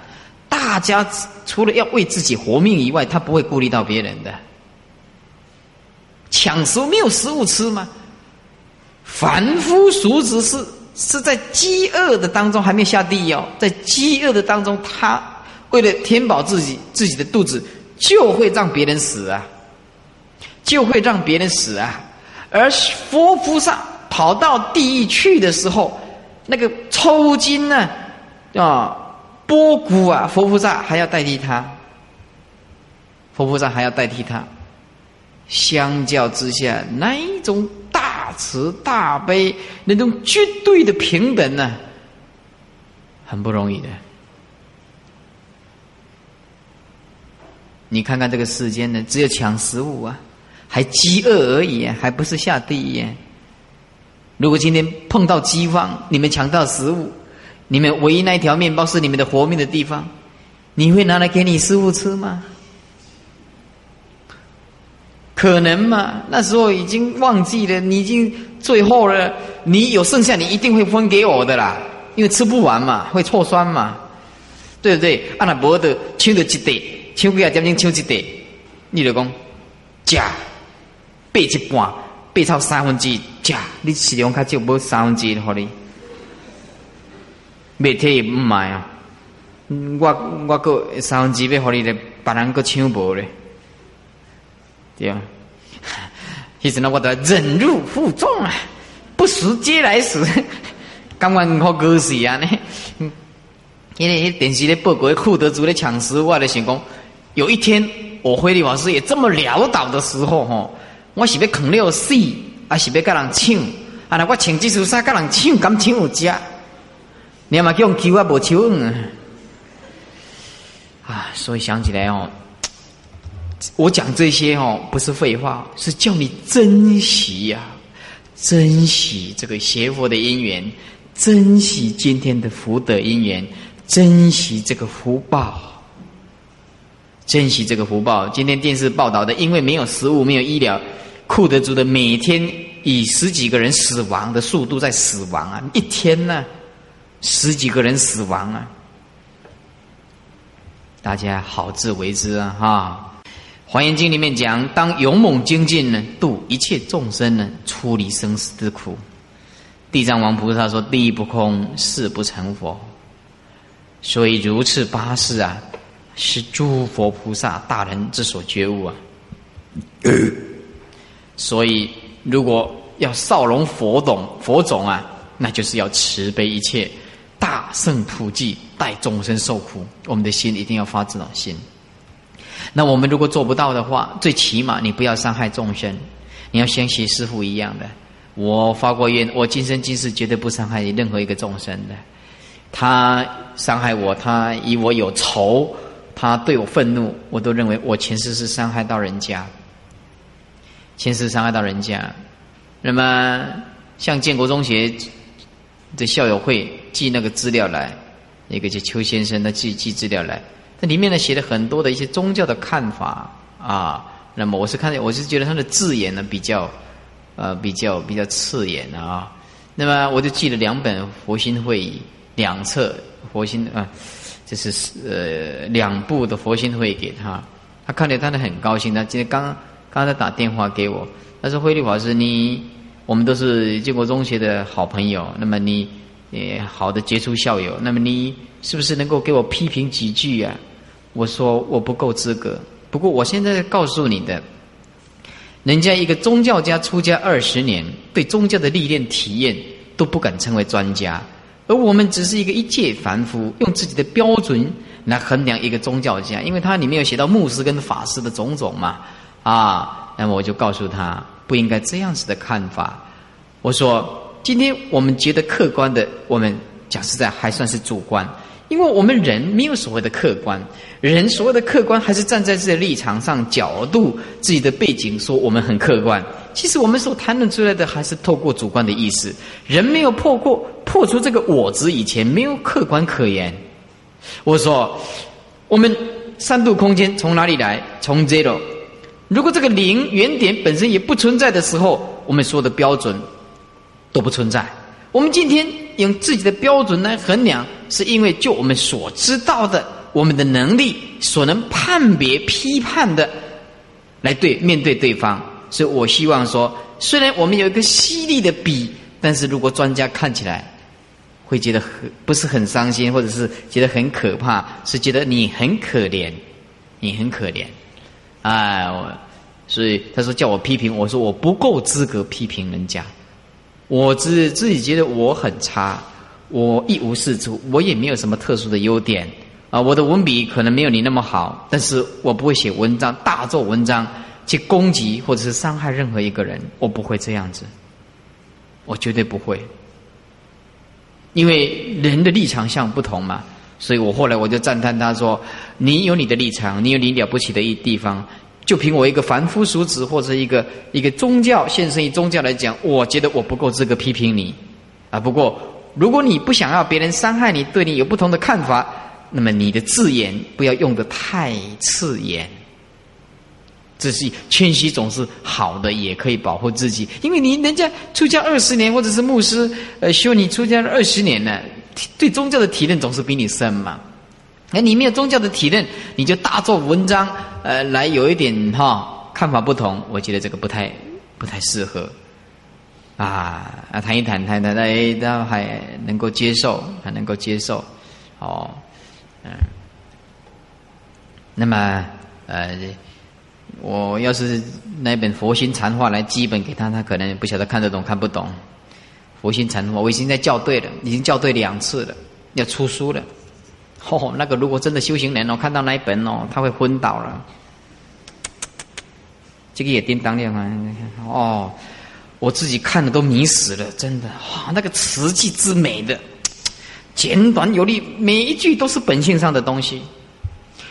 大家除了要为自己活命以外，他不会顾虑到别人的。抢食物没有食物吃吗？凡夫俗子是是在饥饿的当中还没下地狱，在饥饿的当中，他为了填饱自己自己的肚子，就会让别人死啊，就会让别人死啊，而佛菩萨。跑到地狱去的时候，那个抽筋呢，啊，波谷啊，佛菩萨还要代替他，佛菩萨还要代替他。相较之下，那一种大慈大悲，那种绝对的平等呢，很不容易的。你看看这个世间呢，只有抢食物啊，还饥饿而已，还不是下地狱。如果今天碰到饥荒，你们抢到食物，你们唯一那一条面包是你们的活命的地方，你会拿来给你师傅吃吗？可能吗？那时候已经忘记了，你已经最后了，你有剩下，你一定会分给我的啦，因为吃不完嘛，会错酸嘛，对不对？阿拉伯的抢到一袋，抢几啊点钟抢一袋，你就讲，加，八一半。八超三分之一，加你食量较少，无三分之一，互你，每天也唔买啊！我我个三分之一要互你咧，别人个抢无咧，对啊。其实呢，我都忍辱负重啊，不食嗟来食，感觉好可惜啊！呢，因为电视咧报告库德族咧抢食，我咧想讲，有一天我慧律法师也这么潦倒的时候，吼。我是要啃了死，还是要跟人抢？啊！那我穿这束衫跟人抢，敢抢有家？你嘛叫求啊，无求啊！啊！所以想起来哦，我讲这些哦，不是废话，是叫你珍惜呀，珍惜这个邪佛的因缘，珍惜今天的福德因缘，珍惜这个福报，珍惜这个福报。今天电视报道的，因为没有食物，没有医疗，库德族的每天以十几个人死亡的速度在死亡啊，一天呢，十几个人死亡啊。大家好自为之啊！哈，《华严经》里面讲，当勇猛精进呢，度一切众生呢，出离生死之苦。地藏王菩萨说：“地不空，誓不成佛。”所以如此八事啊，是诸佛菩萨大人之所觉悟啊。所以，如果要少龙佛种佛种啊，那就是要慈悲一切。大圣普济，带众生受苦，我们的心一定要发这种心。那我们如果做不到的话，最起码你不要伤害众生。你要像学师傅一样的，我发过愿，我今生今世绝对不伤害任何一个众生的。他伤害我，他与我有仇，他对我愤怒，我都认为我前世是伤害到人家，前世伤害到人家。那么像建国中学。的校友会寄那个资料来，那个叫邱先生，他寄寄资料来，那里面呢写了很多的一些宗教的看法啊。那么我是看，我是觉得他的字眼呢比较，呃，比较比较刺眼啊。那么我就寄了两本佛心会议两册佛心啊，这是呃两部的佛心会给他，他看了他的很高兴。他今天刚刚才打电话给我，他说慧律法师你。我们都是建国中学的好朋友，那么你，呃，好的杰出校友，那么你是不是能够给我批评几句呀？我说我不够资格，不过我现在告诉你的，人家一个宗教家出家二十年，对宗教的历练体验都不敢称为专家，而我们只是一个一介凡夫，用自己的标准来衡量一个宗教家，因为他里面有写到牧师跟法师的种种嘛，啊，那么我就告诉他。不应该这样子的看法。我说，今天我们觉得客观的，我们讲实在还算是主观，因为我们人没有所谓的客观，人所谓的客观还是站在自己的立场上、角度、自己的背景说我们很客观。其实我们所谈论出来的还是透过主观的意思。人没有破过破除这个我执以前，没有客观可言。我说，我们三度空间从哪里来？从 zero。如果这个零原点本身也不存在的时候，我们说的标准都不存在。我们今天用自己的标准来衡量，是因为就我们所知道的，我们的能力所能判别、批判的来对面对对方。所以我希望说，虽然我们有一个犀利的笔，但是如果专家看起来会觉得很不是很伤心，或者是觉得很可怕，是觉得你很可怜，你很可怜。哎，我所以他说叫我批评，我说我不够资格批评人家，我自自己觉得我很差，我一无是处，我也没有什么特殊的优点啊，我的文笔可能没有你那么好，但是我不会写文章，大做文章去攻击或者是伤害任何一个人，我不会这样子，我绝对不会，因为人的立场相不同嘛。所以我后来我就赞叹他说：“你有你的立场，你有你了不起的一地方。就凭我一个凡夫俗子或者一个一个宗教献身于宗教来讲，我觉得我不够资格批评你啊。不过如果你不想要别人伤害你，对你有不同的看法，那么你的字眼不要用的太刺眼。这是谦虚总是好的，也可以保护自己，因为你人家出家二十年，或者是牧师呃修你出家二十年呢。”对宗教的体认总是比你深嘛？那你没有宗教的体认，你就大做文章，呃，来有一点哈看法不同，我觉得这个不太不太适合啊啊，谈一谈，谈谈，哎，他还能够接受，还能够接受，哦，嗯，那么呃，我要是那本佛心禅话来基本给他，他可能不晓得看得懂看不懂。佛心禅话，我已经在校对了，已经校对两次了，要出书了。哦，那个如果真的修行人哦，看到那一本哦，他会昏倒了。这个也叮当亮啊！哦，我自己看的都迷死了，真的。哇，那个词句之美的，简短有力，每一句都是本性上的东西。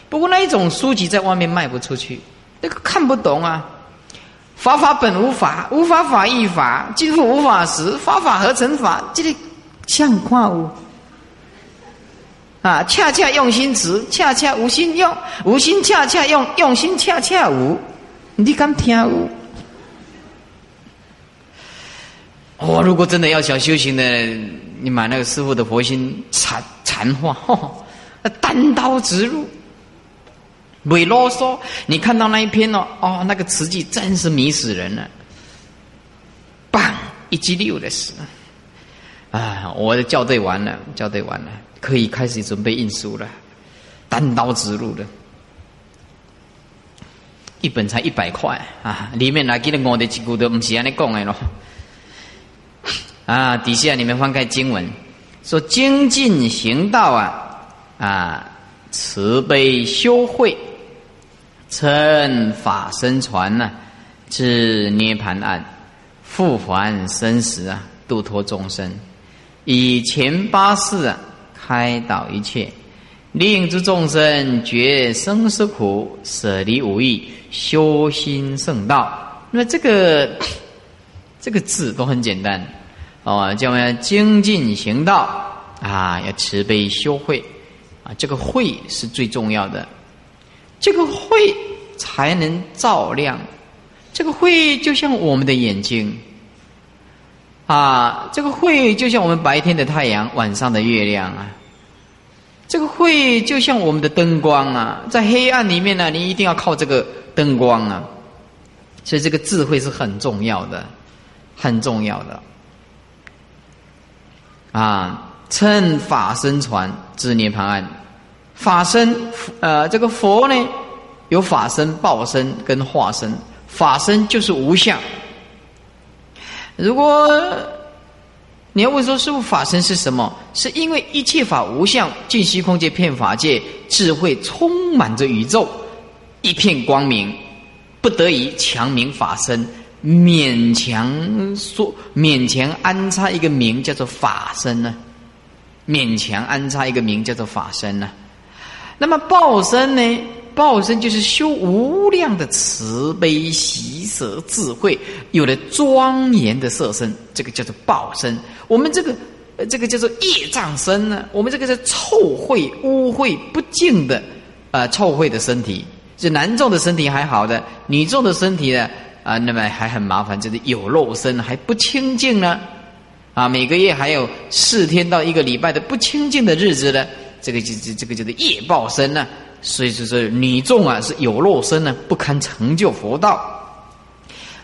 不过那一种书籍在外面卖不出去，那个看不懂啊。法法本无法，无法法亦法，既复无法时，法法合成法，这个像化无。啊，恰恰用心持，恰恰无心用，无心恰恰用，用心恰恰无。你敢听无？我如果真的要想修行呢，你买那个师傅的佛心禅禅话，单刀直入，没啰嗦。你看到那一篇哦，哦，那个词句真是迷死人了，棒一击六的死。啊，我的校对完了，校对完了。可以开始准备印书了，单刀直入的，一本才一百块啊！里面哪记得我的几股都不是安尼讲的咯。啊，底下你们翻开经文，说精进行道啊啊，慈悲修慧，乘法身传呢，至涅盘岸，复还生死啊，度脱众生，以前八世啊。开导一切，令诸众生觉生死苦，舍离无益，修心圣道。那这个 这个字都很简单哦，叫我们精进行道啊，要慈悲修慧啊，这个慧是最重要的，这个慧才能照亮，这个慧就像我们的眼睛啊，这个慧就像我们白天的太阳，晚上的月亮啊。这个慧就像我们的灯光啊，在黑暗里面呢，你一定要靠这个灯光啊。所以这个智慧是很重要的，很重要的。啊，趁法身传知涅盘案，法身呃，这个佛呢有法身、报身跟化身，法身就是无相。如果你要问说，师父法身是什么？是因为一切法无相，尽虚空界片法界，智慧充满着宇宙，一片光明，不得已强名法身，勉强说，勉强安插一个名叫做法身呢？勉强安插一个名叫做法身呢？那么报身呢？报身就是修无量的慈悲喜舍智慧，有了庄严的色身，这个叫做报身。我们这个，这个叫做业障身呢。我们这个是臭秽污秽不净的，呃，臭秽的身体。这男众的身体还好的，女众的身体呢，啊，那么还很麻烦，就是有肉身还不清净呢。啊，每个月还有四天到一个礼拜的不清净的日子呢。这个就这这个叫做业报身呢。所以就是女众啊是有肉身呢，不堪成就佛道，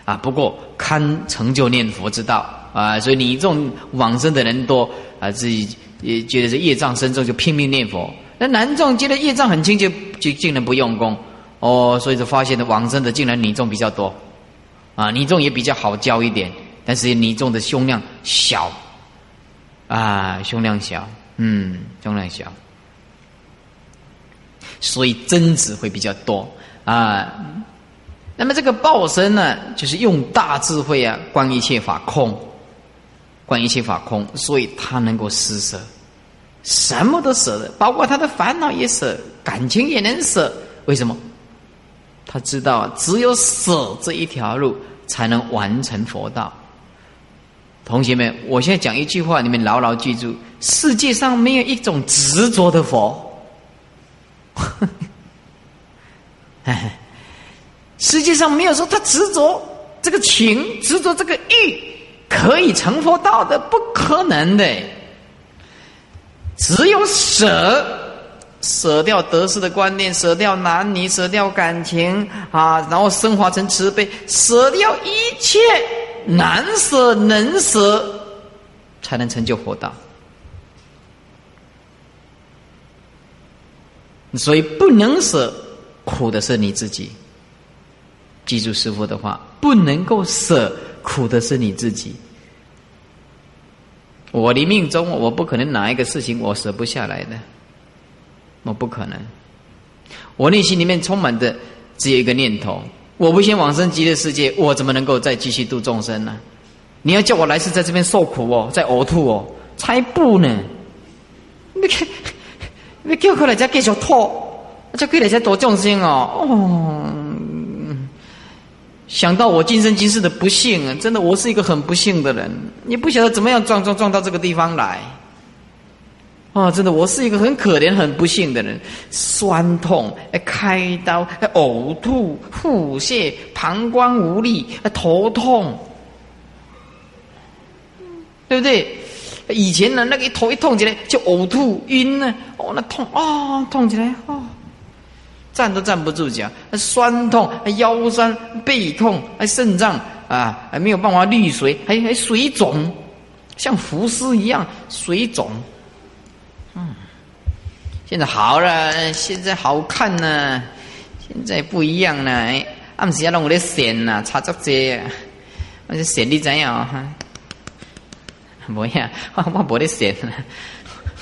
啊，不过堪成就念佛之道啊。所以女众往生的人多啊，自己也觉得是业障深重，就拼命念佛。那男众觉得业障很轻，就就竟然不用功哦。所以就发现的往生的竟然女众比较多啊，女众也比较好教一点，但是女众的胸量小啊，胸量小，嗯，胸量小。所以争执会比较多啊。那么这个报身呢，就是用大智慧啊，观一切法空，观一切法空，所以他能够施舍，什么都舍得，包括他的烦恼也舍，感情也能舍。为什么？他知道只有舍这一条路，才能完成佛道。同学们，我现在讲一句话，你们牢牢记住：世界上没有一种执着的佛。实际上没有说他执着这个情，执着这个欲，可以成佛道的，不可能的。只有舍，舍掉得失的观念，舍掉男女，舍掉感情啊，然后升华成慈悲，舍掉一切难舍能舍，才能成就佛道。所以不能舍，苦的是你自己。记住师傅的话，不能够舍，苦的是你自己。我的命中，我不可能哪一个事情我舍不下来的，我不可能。我内心里面充满的只有一个念头：我不先往生极乐世界，我怎么能够再继续度众生呢？你要叫我来世在这边受苦哦，在呕吐哦，才不呢！你看。你叫过来再继续拖，再过来再多众生哦。哦，想到我今生今世的不幸啊，真的，我是一个很不幸的人。你不晓得怎么样撞撞撞到这个地方来，啊，真的，我是一个很可怜、很不幸的人。酸痛，哎，开刀，哎，呕吐，腹泻，膀胱无力，哎，头痛，对不对？以前呢，那个一头一痛起来就呕吐、晕呢，哦，那痛啊，痛起来啊。站都站不住脚，酸痛，腰酸背痛，还肾脏啊，还没有办法滤水，还还水肿，像浮尸一样水肿。嗯，现在好了，现在好看呢，现在不一样了。哎，暗时要让我的线呐，擦足这，我这线你怎样哈？不呀，我我没得线，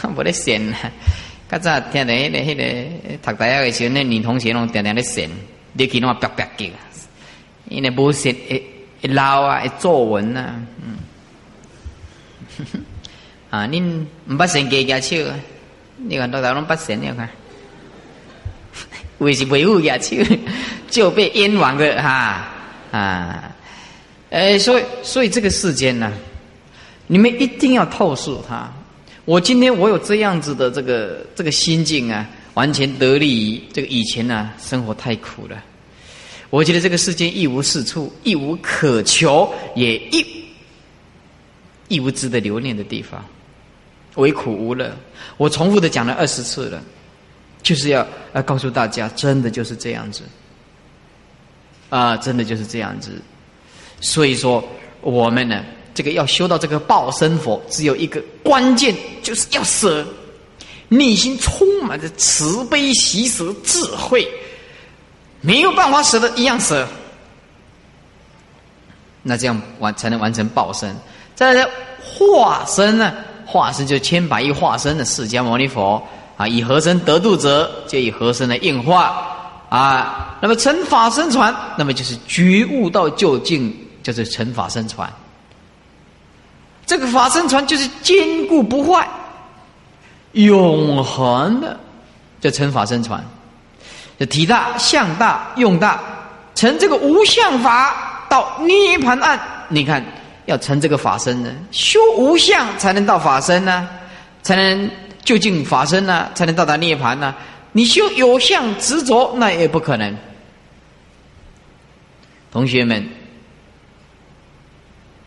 我没得线。较早听的迄个、迄个读大学的时候，那女同学拢定定咧神，你去拢白白叫，因为无神会会老啊，会皱纹呐，嗯，啊，恁毋捌神加加手，你看大家拢捌神，你看，为是维护牙手，就被冤枉的哈啊，哎，所以所以这个世间呢，你们一定要透视它。我今天我有这样子的这个这个心境啊，完全得力于这个以前呢，生活太苦了。我觉得这个世间一无是处，一无可求，也一一无值得留恋的地方，唯苦无乐。我重复的讲了二十次了，就是要要告诉大家，真的就是这样子啊，真的就是这样子。所以说，我们呢。这个要修到这个报身佛，只有一个关键，就是要舍，内心充满着慈悲喜舍智慧，没有办法舍的一样舍。那这样完才能完成报身。再来化身呢？化身就千百亿化身的释迦牟尼佛啊，以和身得度者，就以和身来应化啊。那么成法身传，那么就是觉悟到究竟，就是成法身传。这个法身船就是坚固不坏、永恒的，叫成法身船。这体大、相大、用大，成这个无相法到涅盘岸。你看，要成这个法身呢，修无相才能到法身呢，才能就近法身呢，才能到达涅盘呢。你修有相执着，那也不可能。同学们。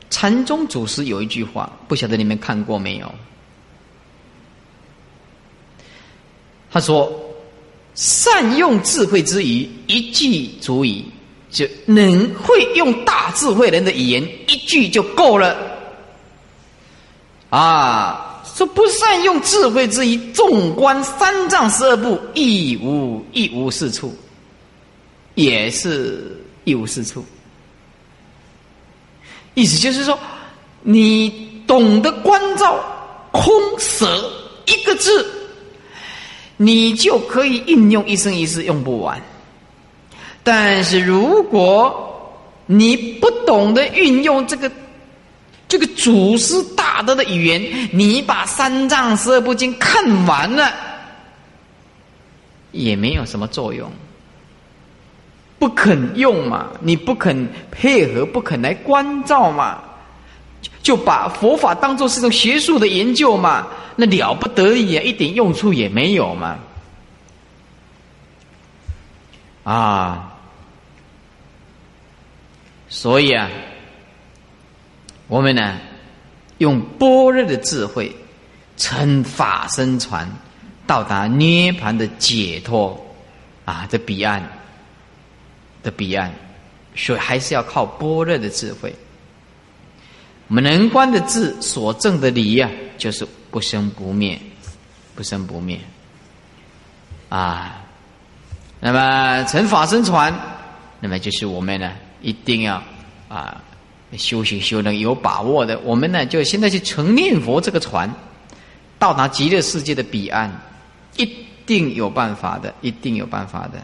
禅宗祖师有一句话，不晓得你们看过没有？他说：“善用智慧之语，一句足矣。就能会用大智慧人的语言，一句就够了。”啊，说不善用智慧之语，纵观三藏十二部，一无一无是处，也是一无是处。意思就是说，你懂得关照空舍一个字，你就可以应用一生一世用不完。但是如果你不懂得运用这个这个祖师大德的语言，你把三藏十二部经看完了，也没有什么作用。不肯用嘛？你不肯配合，不肯来关照嘛？就把佛法当做是种学术的研究嘛？那了不得已啊，一点用处也没有嘛！啊，所以啊，我们呢，用般若的智慧，乘法身船，到达涅盘的解脱啊，这彼岸。的彼岸，所以还是要靠般若的智慧。我们能观的智所证的理呀，就是不生不灭，不生不灭。啊，那么成法身传，那么就是我们呢，一定要啊修行修能有把握的。我们呢，就现在去成念佛这个船，到达极乐世界的彼岸，一定有办法的，一定有办法的。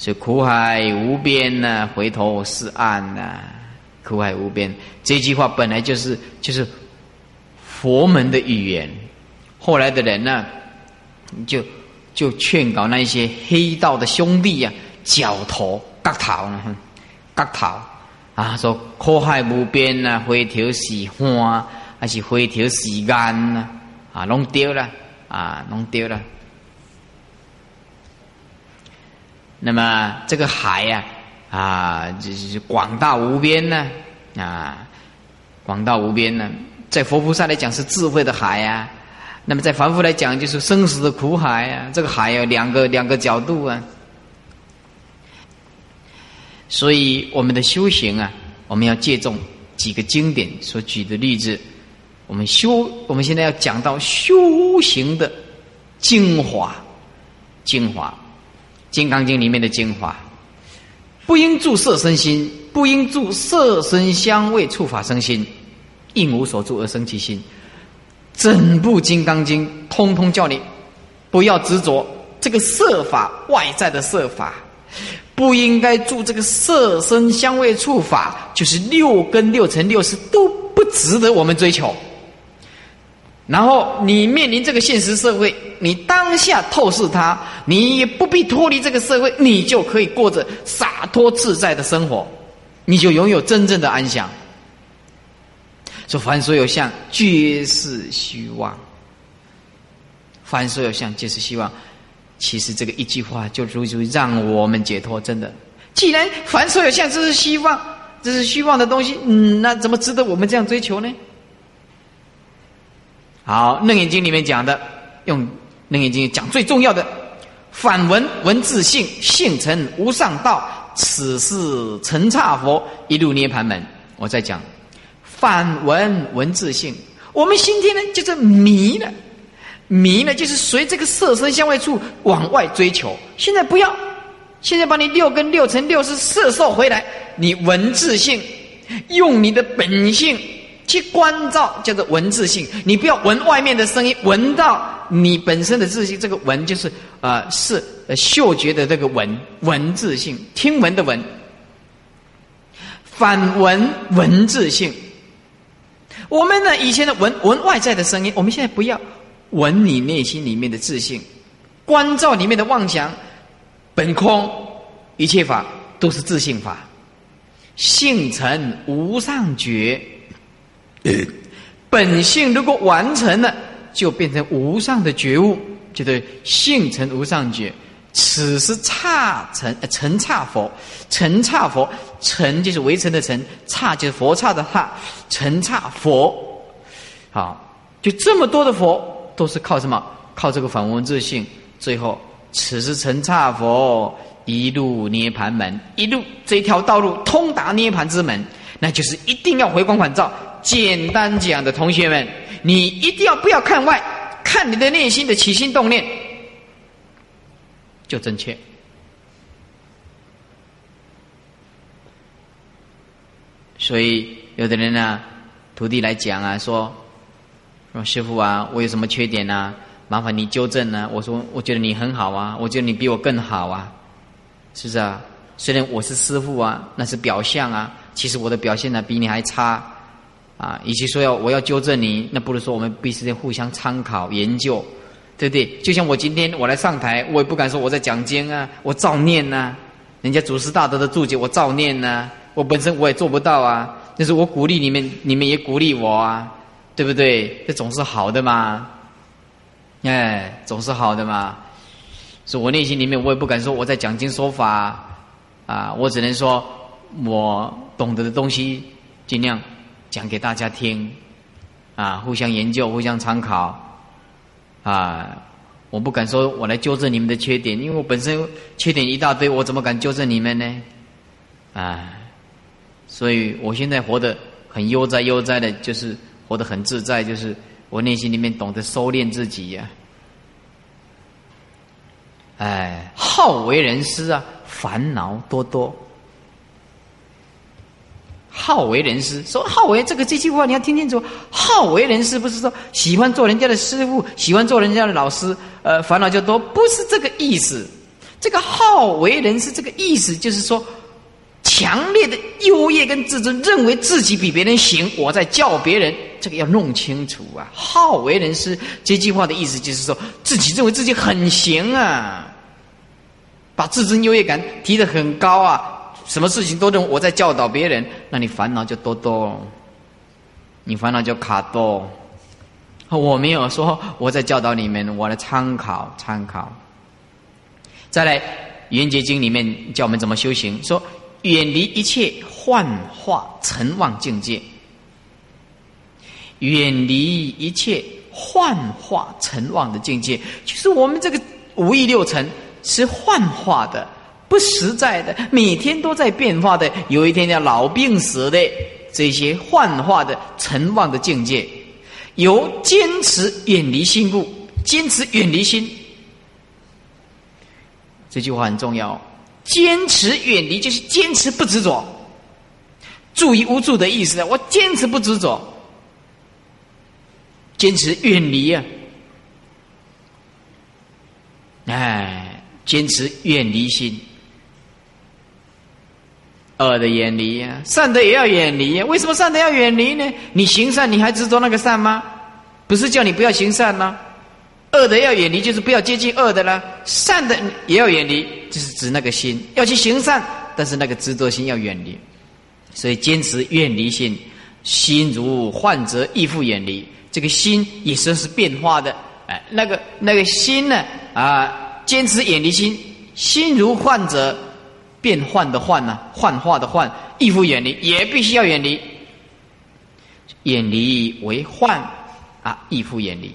所以苦海无边呐，回头是岸呐。苦海无边这句话本来就是就是佛门的语言。后来的人呢，就就劝告那些黑道的兄弟呀，绞头割头呢，割头啊，说苦海无边呐，回头是岸，还是回头是岸呐？啊，弄丢了，啊，弄丢了。那么这个海呀，啊，就是广大无边呢，啊，广大无边呢，在佛菩萨来讲是智慧的海呀，那么在凡夫来讲就是生死的苦海呀。这个海有两个两个角度啊，所以我们的修行啊，我们要借重几个经典所举的例子，我们修，我们现在要讲到修行的精华，精华。《金刚经》里面的精华，不应住色身心，不应住色身香味触法生心，应无所住而生其心。整部《金刚经》通通叫你不要执着这个色法外在的色法，不应该住这个色身香味触法，就是六根六尘六识都不值得我们追求。然后你面临这个现实社会，你当下透视它，你也不必脱离这个社会，你就可以过着洒脱自在的生活，你就拥有真正的安详。说凡所有相，皆是虚妄。凡所有相，皆是希望。其实这个一句话就足以让我们解脱。真的，既然凡所有相，这是希望，这是虚妄的东西，嗯，那怎么值得我们这样追求呢？好，《楞严经》里面讲的，用《楞严经》讲最重要的，反文文字性，性成无上道，此是成刹佛一路涅盘门。我在讲反文文字性，我们今天呢就是迷了，迷了就是随这个色身相位处往外追求。现在不要，现在把你六根六尘六识摄受回来，你文字性，用你的本性。去关照叫做文字性，你不要闻外面的声音，闻到你本身的自信。这个闻就是呃是嗅觉的这个闻文字性，听闻的闻，反闻文字性。我们呢以前的闻闻外在的声音，我们现在不要闻你内心里面的自信，关照里面的妄想，本空一切法都是自信法，性成无上觉。本性如果完成了，就变成无上的觉悟，就对性成无上觉。此是刹成呃成刹佛，成刹佛，成就是围城的成，刹就是佛刹的刹，成刹佛。好，就这么多的佛，都是靠什么？靠这个反文自性。最后，此是成刹佛一路涅盘门，一路这条道路通达涅盘之门，那就是一定要回光返照。简单讲的同学们，你一定要不要看外，看你的内心的起心动念，就正确。所以有的人呢，徒弟来讲啊，说说师傅啊，我有什么缺点呢？麻烦你纠正呢。我说，我觉得你很好啊，我觉得你比我更好啊，是不是啊？虽然我是师傅啊，那是表象啊，其实我的表现呢，比你还差。啊，与其说要我要纠正你，那不如说我们彼此间互相参考研究，对不对？就像我今天我来上台，我也不敢说我在讲经啊，我照念呐，人家祖师大德的注解我照念呐，我本身我也做不到啊。但是我鼓励你们，你们也鼓励我啊，对不对？这总是好的嘛，哎，总是好的嘛。所以我内心里面我也不敢说我在讲经说法啊，我只能说我懂得的东西尽量。讲给大家听，啊，互相研究，互相参考，啊，我不敢说我来纠正你们的缺点，因为我本身缺点一大堆，我怎么敢纠正你们呢？啊，所以我现在活得很悠哉悠哉的，就是活得很自在，就是我内心里面懂得收敛自己呀。哎，好为人师啊，烦恼多多。好为人师，说好为这个这句话你要听清楚。好为人师不是说喜欢做人家的师傅，喜欢做人家的老师，呃，烦恼就多，不是这个意思。这个好为人师，这个意思就是说，强烈的优越跟自尊，认为自己比别人行，我在教别人，这个要弄清楚啊。好为人师这句话的意思就是说自己认为自己很行啊，把自尊优越感提得很高啊。什么事情都认为我在教导别人，那你烦恼就多多，你烦恼就卡多。我没有说我在教导你们，我来参考参考。再来，《圆觉经》里面教我们怎么修行，说远离一切幻化尘妄境界，远离一切幻化尘妄的境界，就是我们这个五欲六尘是幻化的、不实在的，每天都在变化的，有一天要老病死的这些幻化的尘妄的境界，由坚持远离心故，坚持远离心。这句话很重要，坚持远离就是坚持不执着。注意无助的意思，我坚持不执着，坚持远离啊！哎，坚持远离心，恶的远离呀，善的也要远离呀。为什么善的要远离呢？你行善，你还执着那个善吗？不是叫你不要行善吗？恶的要远离，就是不要接近恶的了；善的也要远离，就是指那个心要去行善，但是那个执着心要远离。所以坚持远离心，心如患者，亦复远离。这个心也是是变化的，哎，那个那个心呢？啊，坚持远离心，心如患者，变幻的幻呢？幻化的幻，亦复远离，也必须要远离。远离为幻啊，亦复远离。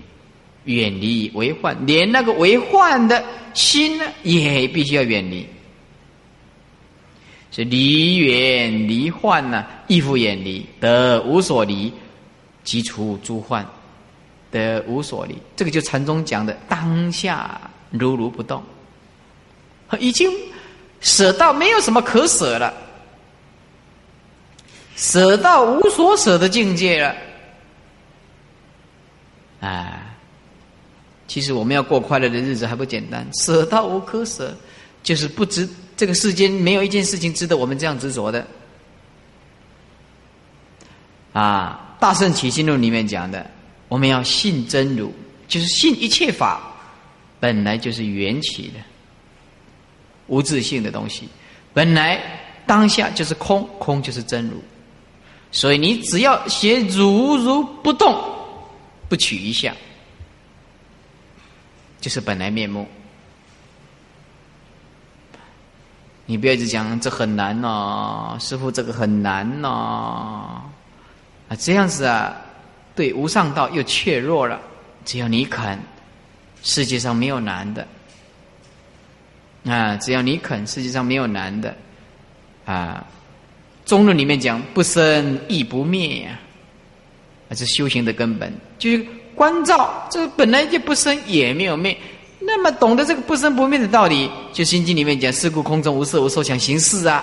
远离为幻，连那个为幻的心呢，也必须要远离。是离远离幻呢，亦复远离，得无所离，即除诸患，得无所离。这个就禅宗讲的当下如如不动，已经舍到没有什么可舍了，舍到无所舍的境界了，啊。其实我们要过快乐的日子还不简单，舍到无可舍，就是不值这个世间没有一件事情值得我们这样执着的。啊，《大圣起心论》里面讲的，我们要信真如，就是信一切法本来就是缘起的、无自性的东西，本来当下就是空，空就是真如，所以你只要写如如不动，不取一相。就是本来面目，你不要一直讲这很难哦，师傅这个很难哦，啊这样子啊，对无上道又怯弱了。只要你肯，世界上没有难的啊！只要你肯，世界上没有难的啊。中论里面讲不生亦不灭呀，啊，这修行的根本就是。关照，这本来就不生也没有灭，那么懂得这个不生不灭的道理，就《心经》里面讲“事故空中无色无受想行识”啊，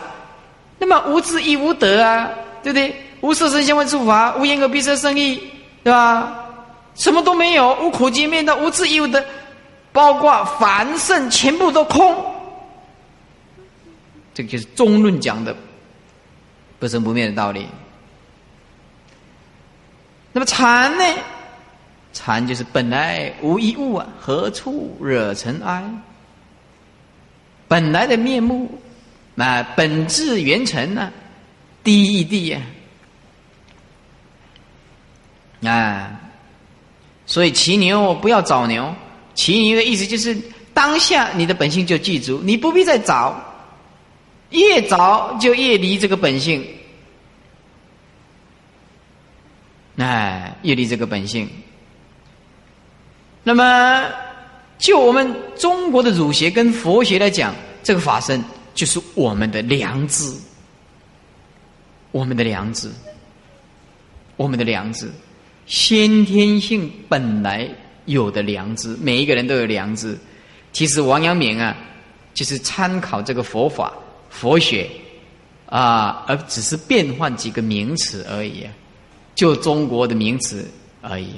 那么无智亦无得啊，对不对？无色声香味触法，无言而必色生意，对吧？什么都没有，无苦集灭的无智亦无得，包括凡圣全部都空，这个就是中论讲的不生不灭的道理。那么禅呢？禅就是本来无一物啊，何处惹尘埃？本来的面目，那本质原尘呢？第一地呀，啊，所以骑牛不要找牛，骑牛的意思就是当下你的本性就记住，你不必再找，越早就越离这个本性，哎，越离这个本性。那么，就我们中国的儒学跟佛学来讲，这个法身就是我们的良知，我们的良知，我们的良知，先天性本来有的良知，每一个人都有良知。其实王阳明啊，就是参考这个佛法、佛学啊，而只是变换几个名词而已，就中国的名词而已。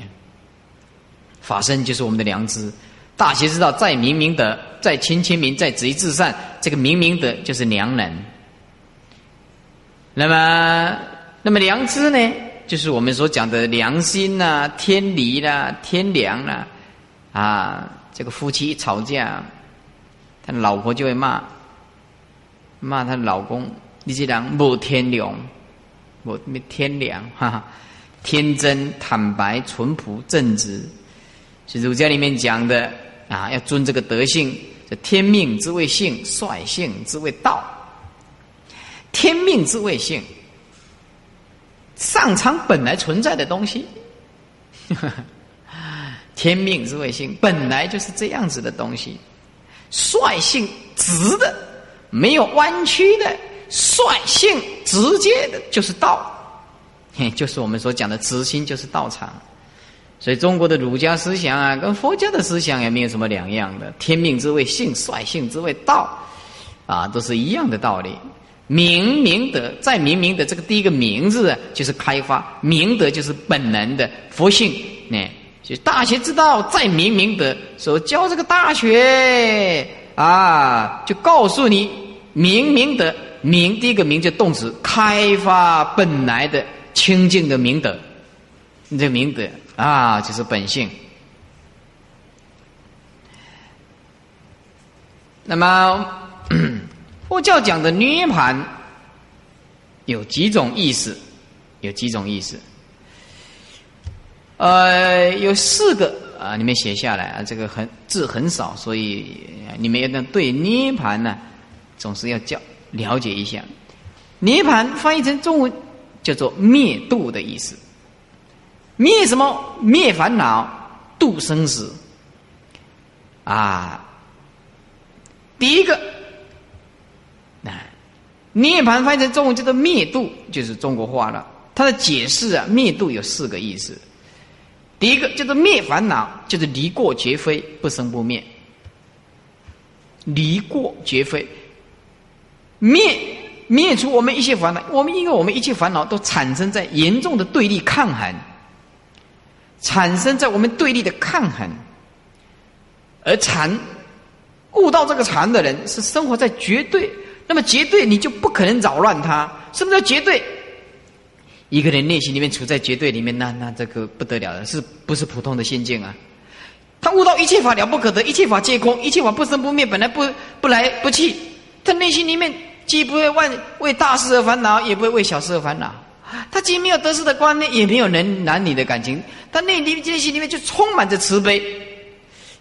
法身就是我们的良知，大学之道在明明德，在亲亲民，在止于至善。这个明明德就是良能。那么，那么良知呢，就是我们所讲的良心呐、天理啦、天良啦。啊，这个夫妻一吵架，他老婆就会骂，骂她老公你这人无天良，无天良，哈哈，天真、坦白、淳朴、正直，是儒家里面讲的啊，要尊这个德性。这天命之谓性，率性之谓道。天命之谓性，上苍本来存在的东西。天命之谓性，本来就是这样子的东西。率性直的，没有弯曲的，率性直接的，就是道。嘿，就是我们所讲的直心，就是道场。所以中国的儒家思想啊，跟佛家的思想也没有什么两样的。天命之谓性，率性之谓道，啊，都是一样的道理。明明德，再明明德这个第一个名字就是开发明德，就是本能的佛性。呢，就大学之道，再明明德，所教这个大学啊，就告诉你明明德，明第一个明就动词，开发本来的清净的明德，你这明德。啊，就是本性。那么，佛教讲的涅盘有几种意思？有几种意思？呃，有四个啊，你们写下来啊。这个很字很少，所以你们要对涅盘呢，总是要叫了解一下。涅盘翻译成中文叫做灭度的意思。灭什么？灭烦恼，度生死。啊，第一个，啊，涅盘翻译成中文叫做灭度，就是中国话了。它的解释啊，灭度有四个意思。第一个叫做灭烦恼，就是离过绝非，不生不灭。离过绝非，灭灭除我们一切烦恼。我们因为我们一切烦恼都产生在严重的对立抗衡。产生在我们对立的抗衡，而禅悟到这个禅的人是生活在绝对，那么绝对你就不可能扰乱他。什么叫绝对？一个人内心里面处在绝对里面，那那这个不得了了，是不是普通的心境啊？他悟到一切法了不可得，一切法皆空，一切法不生不灭，本来不不来不去。他内心里面既不会为为大事而烦恼，也不会为小事而烦恼。他既没有得失的观念，也没有男男女的感情，他内里内心里面就充满着慈悲，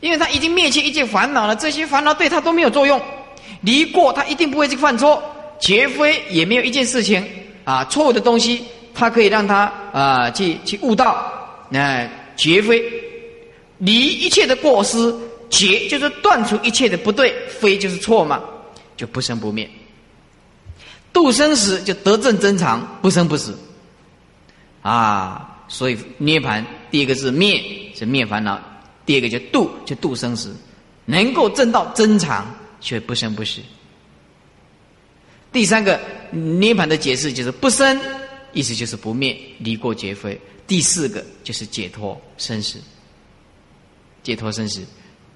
因为他已经灭去一切烦恼了，这些烦恼对他都没有作用。离过他一定不会去犯错，绝非也没有一件事情啊错误的东西，他可以让他啊去去悟道。那绝非离一切的过失，绝就是断除一切的不对，非就是错嘛，就不生不灭。度生死就得正真常，不生不死，啊，所以涅盘第一个是灭，是灭烦恼；第二个就度，就度生死，能够证到真常，却不生不死。第三个涅盘的解释就是不生，意思就是不灭，离过绝非。第四个就是解脱生死，解脱生死。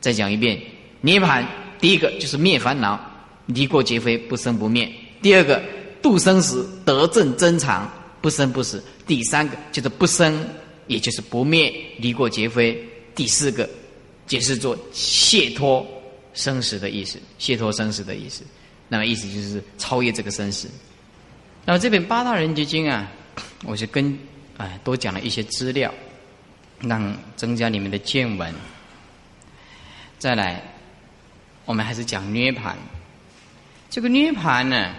再讲一遍，涅盘第一个就是灭烦恼，离过劫非，不生不灭。第二个度生死得正真常不生不死，第三个就是不生，也就是不灭离过劫非。第四个解释作解脱生死的意思，解脱生死的意思。那么意思就是超越这个生死。那么这本八大人觉经啊，我是跟哎多讲了一些资料，让增加你们的见闻。再来，我们还是讲涅盘。这个涅盘呢？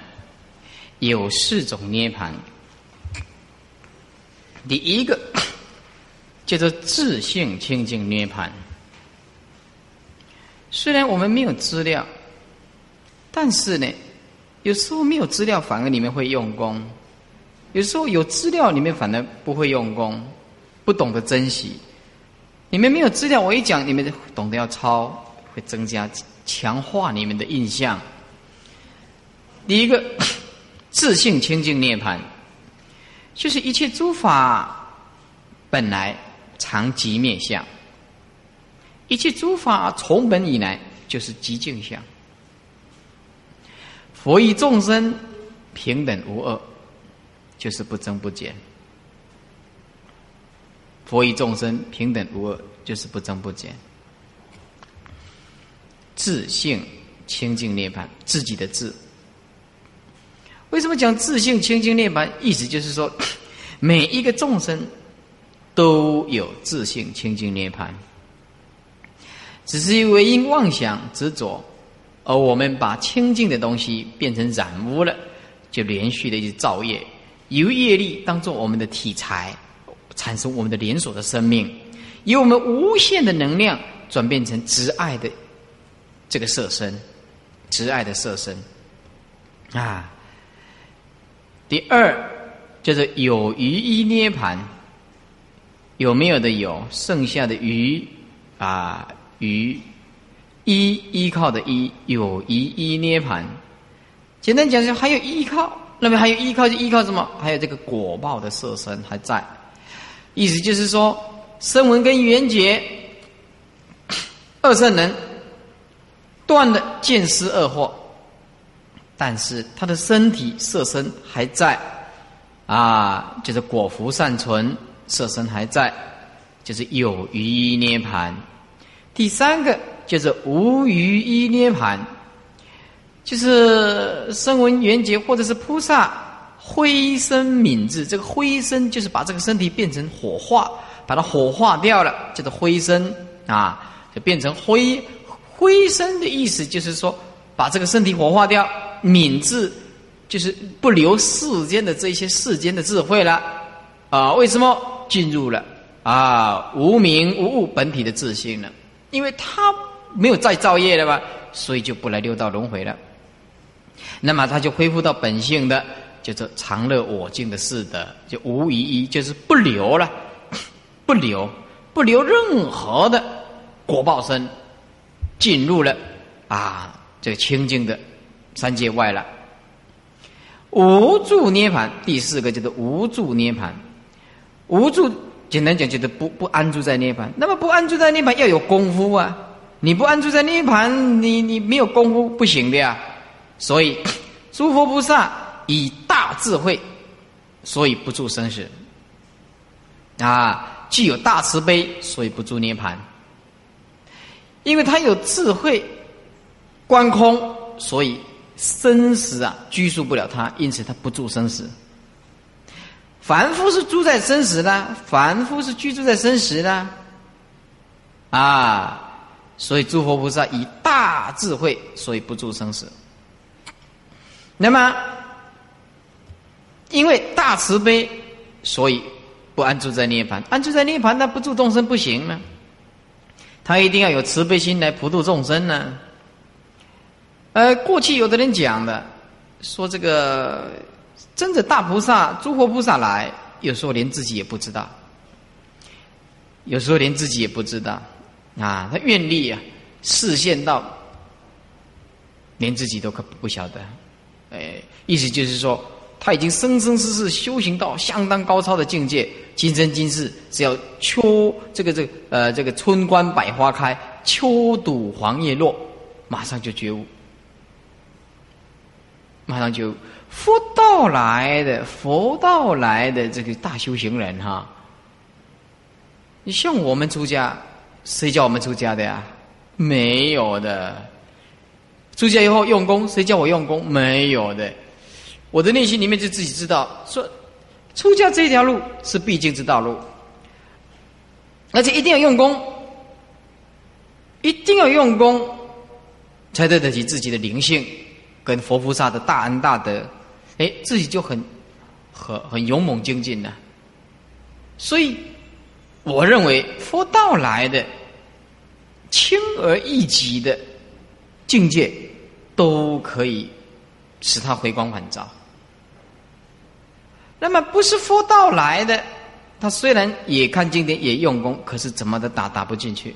有四种涅盘，第一个叫做自性清净涅盘。虽然我们没有资料，但是呢，有时候没有资料反而你们会用功；有时候有资料你们反而不会用功，不懂得珍惜。你们没有资料，我一讲你们懂得要抄，会增加强化你们的印象。第一个。自性清净涅盘，就是一切诸法本来常寂灭相，一切诸法从本以来就是寂静相。佛与众生平等无二，就是不增不减。佛与众生平等无二，就是不增不减。自性清净涅盘，自己的自。为什么讲自性清净涅盘？意思就是说，每一个众生都有自性清净涅盘，只是因为因妄想执着，而我们把清净的东西变成染污了，就连续的一直造业，由业力当做我们的体裁，产生我们的连锁的生命，由我们无限的能量转变成执爱的这个色身，执爱的色身啊。第二，就是有余一涅盘，有没有的有，剩下的余啊余依依靠的依有余一涅盘。简单讲，就还有依靠，那么还有依靠就依靠什么？还有这个果报的色身还在。意思就是说，声闻跟缘觉二圣人断了见思二惑。但是他的身体色身还在，啊，就是果福善存，色身还在，就是有余一涅盘。第三个就是无余一涅盘，就是声闻缘觉或者是菩萨灰身泯智，这个灰身就是把这个身体变成火化，把它火化掉了，叫做灰身啊，就变成灰灰身的意思就是说把这个身体火化掉。泯智就是不留世间的这些世间的智慧了啊？为什么进入了啊无名无物本体的自信呢？因为他没有再造业了吧，所以就不来六道轮回了。那么他就恢复到本性的，叫做常乐我净的事德，就无疑一，就是不留了，不留不留任何的果报身，进入了啊这个清净的。三界外了，无助涅盘，第四个叫做无助涅盘。无助，简单讲就是不不安住在涅盘。那么不安住在涅盘要有功夫啊！你不安住在涅盘，你你没有功夫不行的呀。所以，诸佛菩萨以大智慧，所以不住生死。啊，具有大慈悲，所以不住涅盘。因为他有智慧，观空，所以。生死啊，拘束不了他，因此他不住生死。凡夫是住在生死的，凡夫是居住在生死的，啊，所以诸佛菩萨以大智慧，所以不住生死。那么，因为大慈悲，所以不安住在涅盘。安住在涅盘，那不住众生不行呢？他一定要有慈悲心来普度众生呢。呃，过去有的人讲的，说这个真的大菩萨、诸佛菩萨来，有时候连自己也不知道，有时候连自己也不知道，啊，他愿力啊，视线到连自己都可不晓得，哎，意思就是说，他已经生生世世修行到相当高超的境界，今生今世只要秋这个这个呃这个春观百花开，秋睹黄叶落，马上就觉悟。马上就佛道来的，佛道来的这个大修行人哈。你像我们出家，谁叫我们出家的呀？没有的。出家以后用功，谁叫我用功？没有的。我的内心里面就自己知道，说出家这条路是必经之道路，而且一定要用功，一定要用功，才对得起自己的灵性。跟佛菩萨的大恩大德，哎，自己就很、很、很勇猛精进了。所以，我认为佛道来的轻而易举的境界，都可以使他回光返照。那么，不是佛道来的，他虽然也看经典，也用功，可是怎么都打打不进去，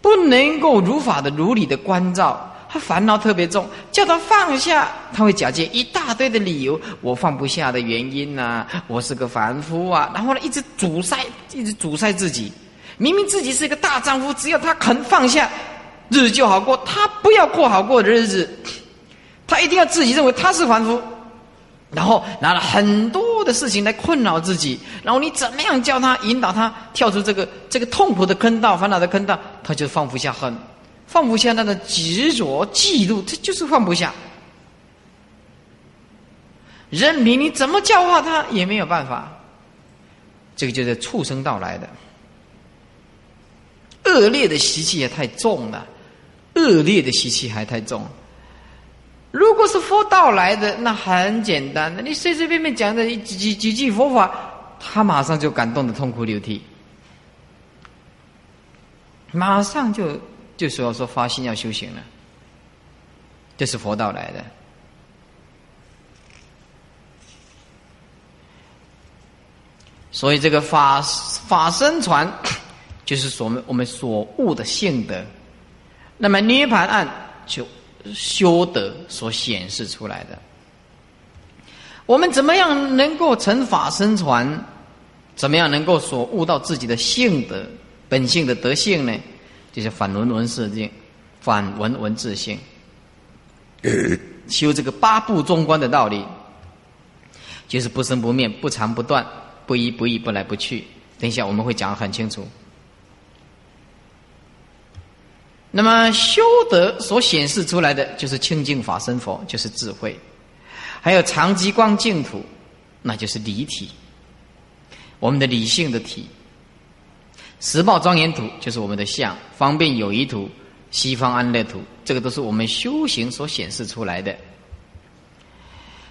不能够如法的、如理的关照。他烦恼特别重，叫他放下，他会假借一大堆的理由，我放不下的原因呐，我是个凡夫啊，然后呢，一直阻塞，一直阻塞自己。明明自己是一个大丈夫，只要他肯放下，日子就好过。他不要过好过的日子，他一定要自己认为他是凡夫，然后拿了很多的事情来困扰自己，然后你怎么样叫他引导他跳出这个这个痛苦的坑道、烦恼的坑道，他就放不下恨。放不下那个执着、嫉妒，他就是放不下。任凭你怎么教化他也没有办法。这个就是畜生道来的，恶劣的习气也太重了，恶劣的习气还太重。如果是佛道来的，那很简单的，你随随便便讲的几几几句佛法，他马上就感动的痛哭流涕，马上就就说说发心要修行了，这是佛道来的。所以这个法法身传，就是所我们所悟的性德，那么涅盘案就。修德所显示出来的，我们怎么样能够成法身传？怎么样能够所悟到自己的性德本性的德性呢？就是反闻闻自性，反文文自性，修这个八部中观的道理，就是不生不灭、不长不断、不依不依、不来不去。等一下我们会讲得很清楚。那么修德所显示出来的就是清净法身佛，就是智慧；还有长极光净土，那就是离体，我们的理性的体；十报庄严土就是我们的相；方便有余土、西方安乐土，这个都是我们修行所显示出来的。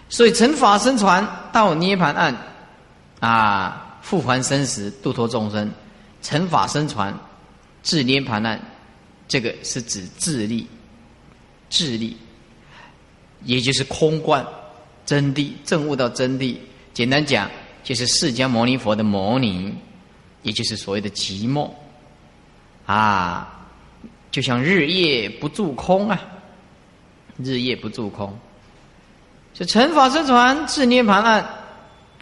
所以成法身传到涅盘岸，啊，复还生死，度脱众生；成法身传至涅盘岸。这个是指智力，智力，也就是空观真谛，证悟到真谛。简单讲，就是释迦牟尼佛的牟尼，也就是所谓的寂寞。啊，就像日夜不住空啊，日夜不住空。这乘法身传自涅盘案，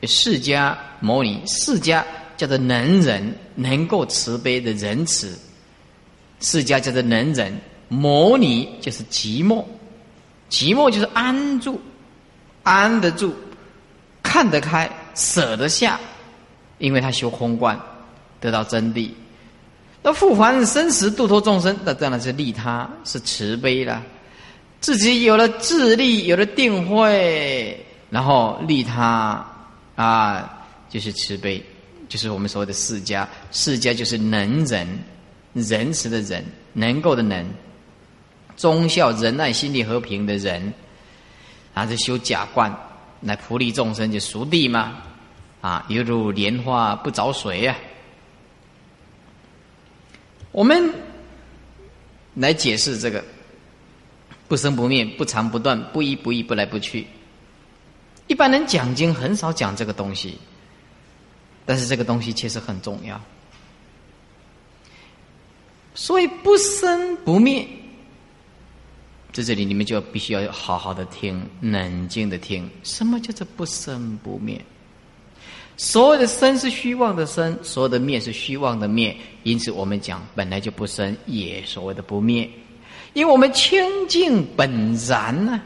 释迦牟尼，释迦叫做能人，能够慈悲的仁慈。释迦叫做能忍，牟尼就是寂寞，寂寞就是安住，安得住，看得开，舍得下，因为他修空观，得到真谛。那复还生死度脱众生，那当然是利他，是慈悲了。自己有了智力，有了定慧，然后利他啊，就是慈悲，就是我们所谓的释迦。释迦就是能人。仁慈的人，能够的能，忠孝仁爱心地和平的人，啊，是修假观来普利众生，就熟地嘛，啊，犹如莲花不着水啊。我们来解释这个不生不灭、不长不断、不依不异、不来不去。一般人讲经很少讲这个东西，但是这个东西确实很重要。所以不生不灭，在这里你们就要必须要好好的听，冷静的听。什么叫做不生不灭？所有的生是虚妄的生，所有的灭是虚妄的灭。因此，我们讲本来就不生，也所谓的不灭。因为我们清净本然呢，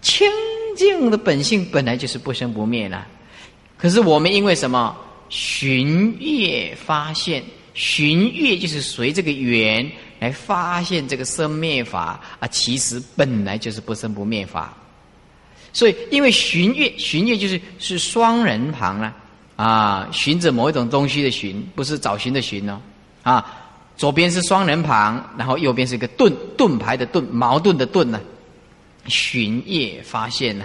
清净的本性本来就是不生不灭了。可是我们因为什么？寻月发现。寻月就是随这个缘来发现这个生灭法啊，其实本来就是不生不灭法。所以，因为寻月，寻月就是是双人旁啊，啊，寻着某一种东西的寻，不是找寻的寻哦，啊，左边是双人旁，然后右边是一个盾盾牌的盾，矛盾的盾呢。寻业发现呢，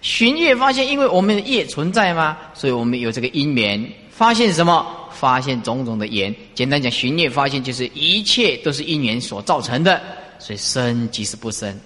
寻业发现，因为我们的业存在嘛，所以我们有这个因缘。发现什么？发现种种的缘，简单讲，寻业发现就是一切都是因缘所造成的，所以生即是不生，